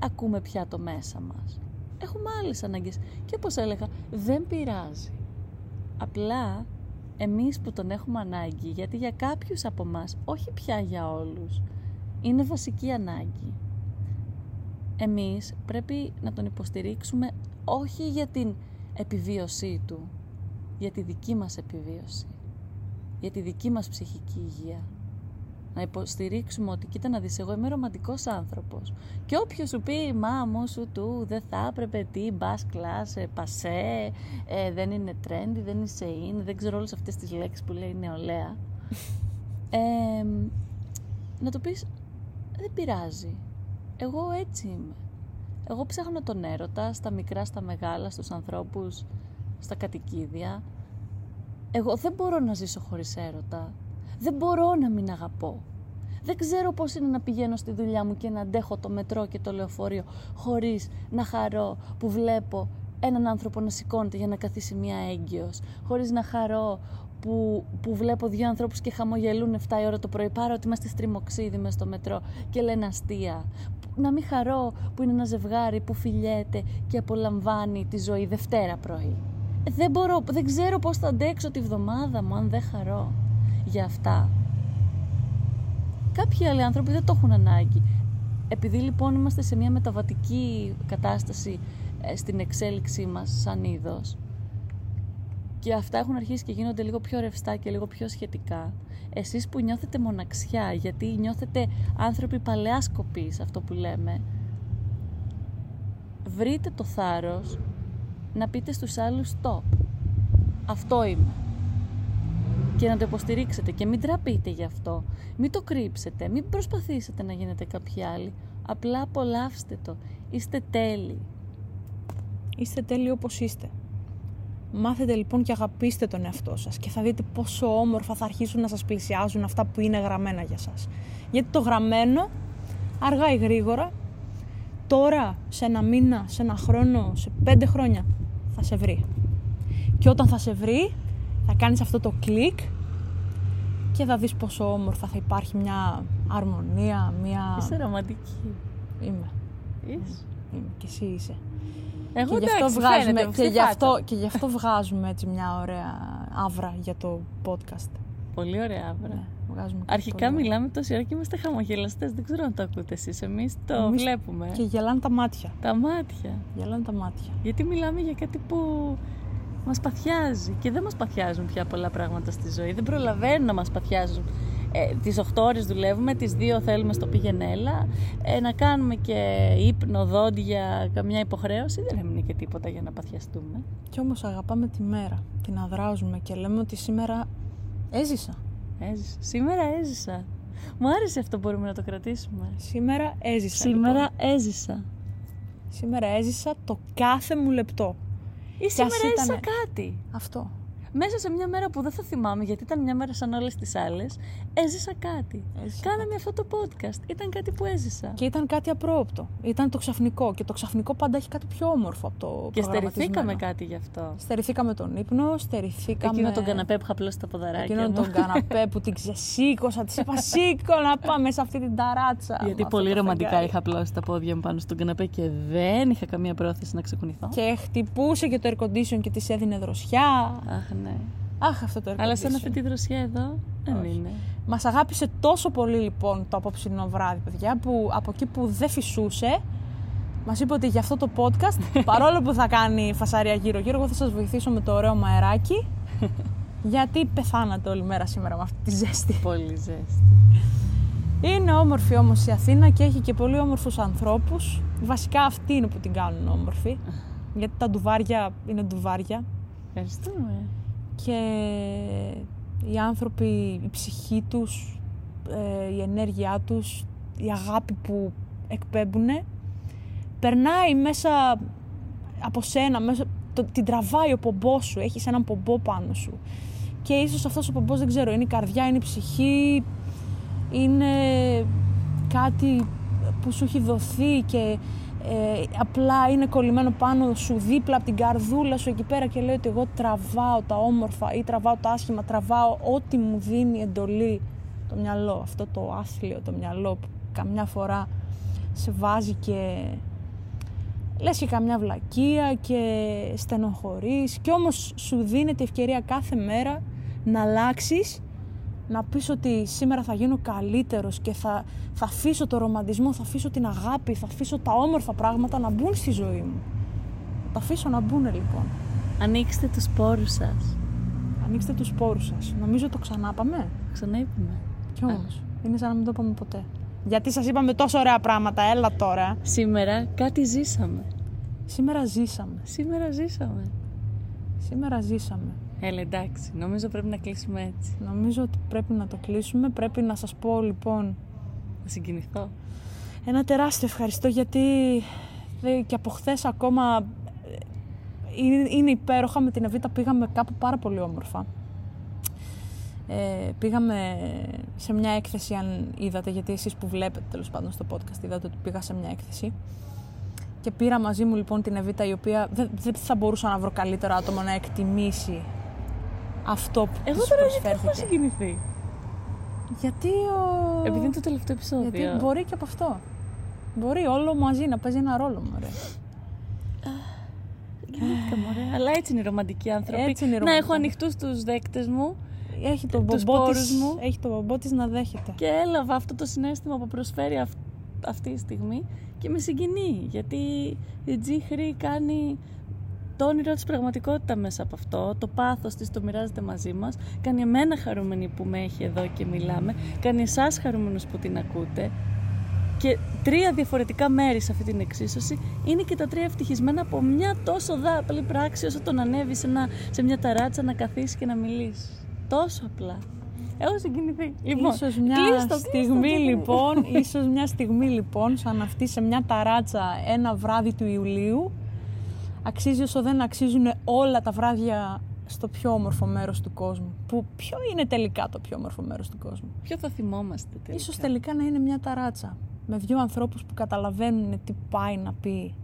[SPEAKER 2] ακούμε πια το μέσα μας. Έχουμε άλλες ανάγκες. Και όπως έλεγα, δεν πειράζει. Απλά εμείς που τον έχουμε ανάγκη, γιατί για κάποιους από μας, όχι πια για όλους, είναι βασική ανάγκη. Εμείς πρέπει να τον υποστηρίξουμε όχι για την επιβίωσή του, για τη δική μας επιβίωση, για τη δική μας ψυχική υγεία να υποστηρίξουμε ότι κοίτα να δεις εγώ είμαι ρομαντικός άνθρωπος. Και όποιος σου πει μα μου σου του δεν θα έπρεπε τι μπας κλάς, ε, πασέ, ε, δεν είναι trendy, δεν είναι in, δεν ξέρω όλες αυτές τις λέξεις που λέει νεολαία ε, να το πεις δεν πειράζει εγώ έτσι είμαι. Εγώ ψάχνω τον έρωτα στα μικρά, στα μεγάλα, στους ανθρώπους, στα κατοικίδια. Εγώ δεν μπορώ να ζήσω χωρίς έρωτα δεν μπορώ να μην αγαπώ. Δεν ξέρω πώς είναι να πηγαίνω στη δουλειά μου και να αντέχω το μετρό και το λεωφορείο χωρίς να χαρώ που βλέπω έναν άνθρωπο να σηκώνεται για να καθίσει μια έγκυος, χωρίς να χαρώ που, που βλέπω δύο ανθρώπους και χαμογελούν 7 η ώρα το πρωί, πάρω ότι είμαστε στριμοξίδι μες στο μετρό και λένε αστεία. Να μην χαρώ που είναι ένα ζευγάρι που φιλιέται και απολαμβάνει τη ζωή Δευτέρα πρωί. Δεν μπορώ, δεν ξέρω πώς θα αντέξω τη βδομάδα μου αν δεν χαρώ για αυτά. Κάποιοι άλλοι άνθρωποι δεν το έχουν ανάγκη. Επειδή λοιπόν είμαστε σε μια μεταβατική κατάσταση ε, στην εξέλιξή μας σαν είδος και αυτά έχουν αρχίσει και γίνονται λίγο πιο ρευστά και λίγο πιο σχετικά, εσείς που νιώθετε μοναξιά, γιατί νιώθετε άνθρωποι παλαιάς κοπής, αυτό που λέμε, βρείτε το θάρρος να πείτε στους άλλους stop. Αυτό είμαι και να το υποστηρίξετε και μην τραπείτε γι' αυτό. Μην το κρύψετε, μην προσπαθήσετε να γίνετε κάποιοι άλλοι. Απλά απολαύστε το. Είστε τέλειοι.
[SPEAKER 1] Είστε τέλειοι όπως είστε. Μάθετε λοιπόν και αγαπήστε τον εαυτό σας και θα δείτε πόσο όμορφα θα αρχίσουν να σας πλησιάζουν αυτά που είναι γραμμένα για σας. Γιατί το γραμμένο, αργά ή γρήγορα, τώρα, σε ένα μήνα, σε ένα χρόνο, σε πέντε χρόνια, θα σε βρει. Και όταν θα σε βρει, θα κάνεις αυτό το κλικ και θα δεις πόσο όμορφα θα υπάρχει μια αρμονία, μια...
[SPEAKER 2] Είσαι ρομαντική.
[SPEAKER 1] Είμαι.
[SPEAKER 2] Είσαι.
[SPEAKER 1] Είμαι. Και εσύ είσαι.
[SPEAKER 2] Εγώ
[SPEAKER 1] και, γι αυτό βγάζουμε, και, γι αυτό, και γι' αυτό βγάζουμε έτσι μια ωραία άβρα για το podcast.
[SPEAKER 2] Πολύ ωραία άβρα.
[SPEAKER 1] Ναι, βγάζουμε
[SPEAKER 2] Αρχικά
[SPEAKER 1] πολύ
[SPEAKER 2] μιλάμε τόση ώρα και είμαστε χαμογελαστές. Δεν ξέρω αν το ακούτε εσείς. Εμείς το
[SPEAKER 1] Εμείς
[SPEAKER 2] βλέπουμε.
[SPEAKER 1] Και γελάνε τα μάτια.
[SPEAKER 2] Τα μάτια.
[SPEAKER 1] Γελάνε τα μάτια.
[SPEAKER 2] Γιατί μιλάμε για κάτι που μας παθιάζει και δεν μας παθιάζουν πια πολλά πράγματα στη ζωή. Δεν προλαβαίνουν να μας παθιάζουν. Ε, τις 8 ώρες δουλεύουμε, τις 2 θέλουμε στο πήγαινέλα, ε, να κάνουμε και ύπνο, δόντια, καμιά υποχρέωση, δεν έμεινε και τίποτα για να παθιαστούμε.
[SPEAKER 1] Κι όμως αγαπάμε τη μέρα, την αδράζουμε και λέμε ότι σήμερα έζησα.
[SPEAKER 2] Έζησα. Σήμερα έζησα. Μου άρεσε αυτό, μπορούμε να το κρατήσουμε.
[SPEAKER 1] Σήμερα έζησα.
[SPEAKER 2] Σήμερα
[SPEAKER 1] λοιπόν.
[SPEAKER 2] έζησα.
[SPEAKER 1] Σήμερα έζησα το κάθε μου λεπτό.
[SPEAKER 2] Ή σήμερα
[SPEAKER 1] ας
[SPEAKER 2] έζησα
[SPEAKER 1] ήτανε-
[SPEAKER 2] κάτι.
[SPEAKER 1] Αυτό.
[SPEAKER 2] Μέσα σε μια μέρα που δεν θα θυμάμαι γιατί ήταν μια μέρα σαν όλες τις άλλες, έζησα κάτι.
[SPEAKER 1] Έζησα
[SPEAKER 2] Κάναμε αυτό το podcast. Ήταν κάτι που έζησα.
[SPEAKER 1] Και ήταν κάτι απρόοπτο. Ήταν το ξαφνικό. Και το ξαφνικό πάντα έχει κάτι πιο όμορφο από το
[SPEAKER 2] Και
[SPEAKER 1] προγραμματισμένο.
[SPEAKER 2] στερηθήκαμε κάτι γι' αυτό.
[SPEAKER 1] Στερηθήκαμε τον ύπνο, στερηθήκαμε...
[SPEAKER 2] Εκείνο τον καναπέ που είχα απλώσει τα ποδαράκια
[SPEAKER 1] Εκείνον
[SPEAKER 2] μου.
[SPEAKER 1] τον καναπέ που την ξεσήκωσα, της είπα σήκω να πάμε σε αυτή την ταράτσα. με
[SPEAKER 2] Γιατί
[SPEAKER 1] αυτό
[SPEAKER 2] πολύ
[SPEAKER 1] το
[SPEAKER 2] ρομαντικά
[SPEAKER 1] φεγγάρι».
[SPEAKER 2] είχα απλώσει τα πόδια μου πάνω στον καναπέ και δεν είχα καμία πρόθεση να ξεκουνηθώ.
[SPEAKER 1] Και χτυπούσε και το air condition και της έδινε δροσιά.
[SPEAKER 2] Αχ, ναι.
[SPEAKER 1] Αχ, αυτό το air
[SPEAKER 2] Αλλά σαν
[SPEAKER 1] condition.
[SPEAKER 2] αυτή τη δροσιά εδώ δεν
[SPEAKER 1] Όχι.
[SPEAKER 2] είναι.
[SPEAKER 1] Μας αγάπησε τόσο πολύ λοιπόν το απόψινό βράδυ, παιδιά, που από εκεί που δεν φυσούσε, μας είπε ότι για αυτό το podcast, παρόλο που θα κάνει φασαρία γύρω-γύρω, εγώ θα σας βοηθήσω με το ωραίο μου αεράκι. γιατί πεθάνατε όλη μέρα σήμερα με αυτή τη ζέστη.
[SPEAKER 2] Πολύ ζέστη.
[SPEAKER 1] Είναι όμορφη όμως η Αθήνα και έχει και πολύ όμορφους ανθρώπους. Βασικά αυτοί είναι που την κάνουν όμορφη. Γιατί τα ντουβάρια είναι ντουβάρια.
[SPEAKER 2] Ευχαριστούμε.
[SPEAKER 1] Και οι άνθρωποι, η ψυχή τους, ε, η η ενέργειά τους, η αγάπη που εκπέμπουν, περνάει μέσα από σένα, μέσα, το, την τραβάει ο πομπός σου, έχεις έναν πομπό πάνω σου. Και ίσως αυτός ο πομπός, δεν ξέρω, είναι η καρδιά, είναι η ψυχή, είναι κάτι που σου έχει δοθεί και ε, απλά είναι κολλημένο πάνω σου δίπλα από την καρδούλα σου εκεί πέρα και λέει ότι εγώ τραβάω τα όμορφα ή τραβάω τα άσχημα, τραβάω ό,τι μου δίνει εντολή το μυαλό, αυτό το άθλιο το μυαλό που καμιά φορά σε βάζει και λες και καμιά βλακεία και στενοχωρείς. Και όμως σου δίνεται ευκαιρία κάθε μέρα να αλλάξεις να πεις ότι σήμερα θα γίνω καλύτερος και θα, θα αφήσω το ρομαντισμό, θα αφήσω την αγάπη, θα αφήσω τα όμορφα πράγματα να μπουν στη ζωή μου. Θα τα αφήσω να μπουν λοιπόν.
[SPEAKER 2] Ανοίξτε τους σπόρους σας.
[SPEAKER 1] Ανοίξτε τους σπόρους σας. Νομίζω το ξανά πάμε.
[SPEAKER 2] Ξανά είπαμε.
[SPEAKER 1] Κι όμως, είναι σαν να μην το είπαμε ποτέ. Γιατί σας είπαμε τόσο ωραία πράγματα, έλα τώρα.
[SPEAKER 2] Σήμερα κάτι ζήσαμε.
[SPEAKER 1] Σήμερα ζήσαμε.
[SPEAKER 2] Σήμερα ζήσαμε.
[SPEAKER 1] Σήμερα ζήσαμε.
[SPEAKER 2] Έλα εντάξει, νομίζω πρέπει να κλείσουμε έτσι.
[SPEAKER 1] Νομίζω ότι πρέπει να το κλείσουμε. Πρέπει να σας πω λοιπόν
[SPEAKER 2] Να συγκινηθώ.
[SPEAKER 1] ένα τεράστιο ευχαριστώ γιατί δε- και από χθες ακόμα ε, είναι, είναι υπέροχα με την Εβίτα πήγαμε κάπου πάρα πολύ όμορφα. Ε, πήγαμε σε μια έκθεση αν είδατε γιατί εσείς που βλέπετε τέλος πάντων στο podcast είδατε ότι πήγα σε μια έκθεση και πήρα μαζί μου λοιπόν την Εβίτα η οποία δεν, δεν θα μπορούσα να βρω καλύτερο άτομο να εκτιμήσει αυτό που
[SPEAKER 2] Εγώ
[SPEAKER 1] της
[SPEAKER 2] τώρα γιατί έχω
[SPEAKER 1] προσφέρθηκε.
[SPEAKER 2] συγκινηθεί;
[SPEAKER 1] Γιατί ο...
[SPEAKER 2] Επειδή είναι το τελευταίο επεισόδιο.
[SPEAKER 1] Γιατί μπορεί και από αυτό. Μπορεί όλο μαζί να παίζει ένα ρόλο, μωρέ.
[SPEAKER 2] Γεννήθηκα, μωρέ. Αλλά έτσι είναι οι ρομαντικοί άνθρωποι.
[SPEAKER 1] Έτσι είναι οι
[SPEAKER 2] Να
[SPEAKER 1] ρομαντικοί
[SPEAKER 2] έχω ανοιχτούς τους δέκτες μου
[SPEAKER 1] Έχει τον
[SPEAKER 2] Τους
[SPEAKER 1] μπομπό
[SPEAKER 2] σπόρους
[SPEAKER 1] της,
[SPEAKER 2] μου.
[SPEAKER 1] έχει τον μπομπό της να δέχεται.
[SPEAKER 2] και έλαβα αυτό το συνέστημα που προσφέρει αυ- αυτή η στιγμή και με συγκινεί. Γιατί η Τζίχρη κάνει το όνειρο της πραγματικότητα μέσα από αυτό, το πάθος της το μοιράζεται μαζί μας, κάνει εμένα χαρούμενη που με έχει εδώ και μιλάμε, κάνει εσάς χαρούμενους που την ακούτε και τρία διαφορετικά μέρη σε αυτή την εξίσωση είναι και τα τρία ευτυχισμένα από μια τόσο δάπλη πράξη όσο το να ανέβει σε, ένα- σε μια ταράτσα να καθίσεις και να μιλήσεις. Τόσο απλά. Έχω συγκινηθεί. Λοιπόν,
[SPEAKER 1] ίσως μια
[SPEAKER 2] κλείστο, κλείστο,
[SPEAKER 1] στιγμή
[SPEAKER 2] κλείστο.
[SPEAKER 1] λοιπόν, ίσως μια στιγμή λοιπόν, σαν αυτή σε μια ταράτσα ένα βράδυ του Ιουλίου, αξίζει όσο δεν αξίζουν όλα τα βράδια στο πιο όμορφο μέρος του κόσμου. Που ποιο είναι τελικά το πιο όμορφο μέρος του κόσμου;
[SPEAKER 2] Ποιο θα θυμόμαστε τελικά;
[SPEAKER 1] Ίσως τελικά να είναι μια ταράτσα. Με δύο ανθρώπους που καταλαβαίνουν τι πάει να πει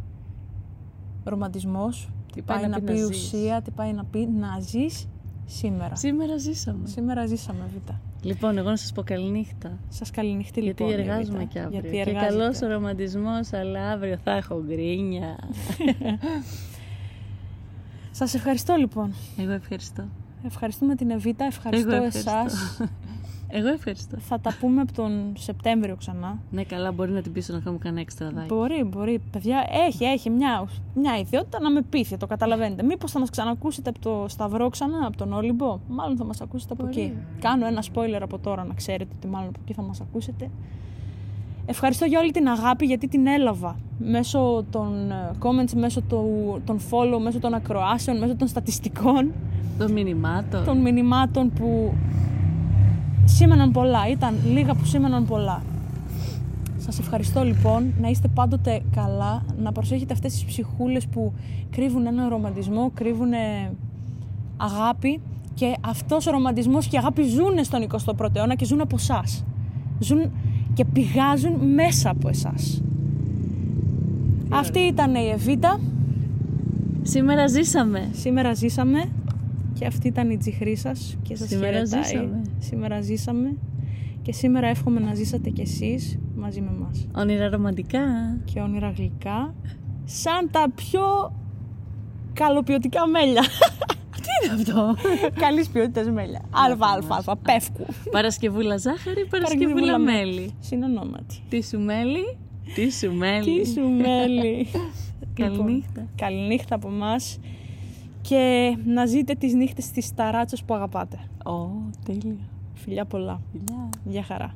[SPEAKER 1] ρομαντισμός, τι πάει, να, πει,
[SPEAKER 2] να ζεις.
[SPEAKER 1] ουσία, τι πάει να πει να ζεις σήμερα.
[SPEAKER 2] Σήμερα ζήσαμε.
[SPEAKER 1] Σήμερα ζήσαμε, Β.
[SPEAKER 2] Λοιπόν, εγώ να σας πω καληνύχτα.
[SPEAKER 1] Σας καληνυχτεί
[SPEAKER 2] Γιατί
[SPEAKER 1] λοιπόν. η
[SPEAKER 2] εργάζομαι
[SPEAKER 1] Εβίτα.
[SPEAKER 2] και αύριο.
[SPEAKER 1] Γιατί
[SPEAKER 2] και
[SPEAKER 1] εργάζεται.
[SPEAKER 2] καλός ο ρομαντισμός, αλλά αύριο θα έχω γκρίνια.
[SPEAKER 1] Σας ευχαριστώ λοιπόν.
[SPEAKER 2] Εγώ ευχαριστώ.
[SPEAKER 1] Ευχαριστούμε την Εβίτα, ευχαριστώ,
[SPEAKER 2] Εγώ ευχαριστώ.
[SPEAKER 1] εσάς.
[SPEAKER 2] Εγώ ευχαριστώ.
[SPEAKER 1] Θα τα πούμε από τον Σεπτέμβριο ξανά.
[SPEAKER 2] Ναι, καλά, μπορεί να την πείσω να κάνουμε κανένα έξτρα δάκι.
[SPEAKER 1] Μπορεί, μπορεί. Παιδιά, έχει, έχει μια, μια ιδιότητα να με πείθει, το καταλαβαίνετε. Μήπως θα μας ξανακούσετε από το Σταυρό ξανά, από τον Όλυμπο; Μάλλον θα μας ακούσετε από
[SPEAKER 2] Μπορεί.
[SPEAKER 1] εκεί. Κάνω ένα spoiler από τώρα να ξέρετε ότι μάλλον από εκεί θα μας ακούσετε. Ευχαριστώ για όλη την αγάπη γιατί την έλαβα μέσω των ε, comments, μέσω του, των follow, μέσω των ακροάσεων, μέσω των στατιστικών,
[SPEAKER 2] Το μηνυμάτο.
[SPEAKER 1] των μηνυμάτων που σήμαιναν πολλά. Ήταν λίγα που σήμαιναν πολλά. Σας ευχαριστώ λοιπόν, να είστε πάντοτε καλά, να προσέχετε αυτές τις ψυχούλες που κρύβουν έναν ρομαντισμό, κρύβουν αγάπη και αυτός ο ρομαντισμός και η αγάπη ζουν στον 21ο αιώνα και ζουν από εσάς. Ζουν και πηγάζουν μέσα από εσάς. Αυτή ήταν η Εβίτα.
[SPEAKER 2] Σήμερα ζήσαμε.
[SPEAKER 1] Σήμερα ζήσαμε και αυτή ήταν η τζιχρή σας και σας
[SPEAKER 2] Σήμερα
[SPEAKER 1] χαιρετάει.
[SPEAKER 2] ζήσαμε.
[SPEAKER 1] Σήμερα ζήσαμε και σήμερα εύχομαι να ζήσατε κι εσείς μαζί με μας.
[SPEAKER 2] Όνειρα ρομαντικά.
[SPEAKER 1] Και όνειρα γλυκά σαν τα πιο καλοποιητικά μέλια.
[SPEAKER 2] Τι είναι αυτό;
[SPEAKER 1] Καλής ποιότητας μέλια. Αλφα, αλφα, αλφα, πεύκου.
[SPEAKER 2] Παρασκευούλα ζάχαρη,
[SPEAKER 1] Παρασκευούλα
[SPEAKER 2] Παρασκευούλα
[SPEAKER 1] μέλι.
[SPEAKER 2] μέλι.
[SPEAKER 1] Συνονόματι.
[SPEAKER 2] Τι σου μέλι, τι σου μέλι;
[SPEAKER 1] Τι σου μέλι.
[SPEAKER 2] Καληνύχτα.
[SPEAKER 1] Λοιπόν, καληνύχτα από μας και να ζείτε τις νύχτες της ταράτσες που αγαπάτε.
[SPEAKER 2] Ω, τέλεια.
[SPEAKER 1] Φιλιά πολλά.
[SPEAKER 2] Φιλιά.
[SPEAKER 1] Γεια χαρά.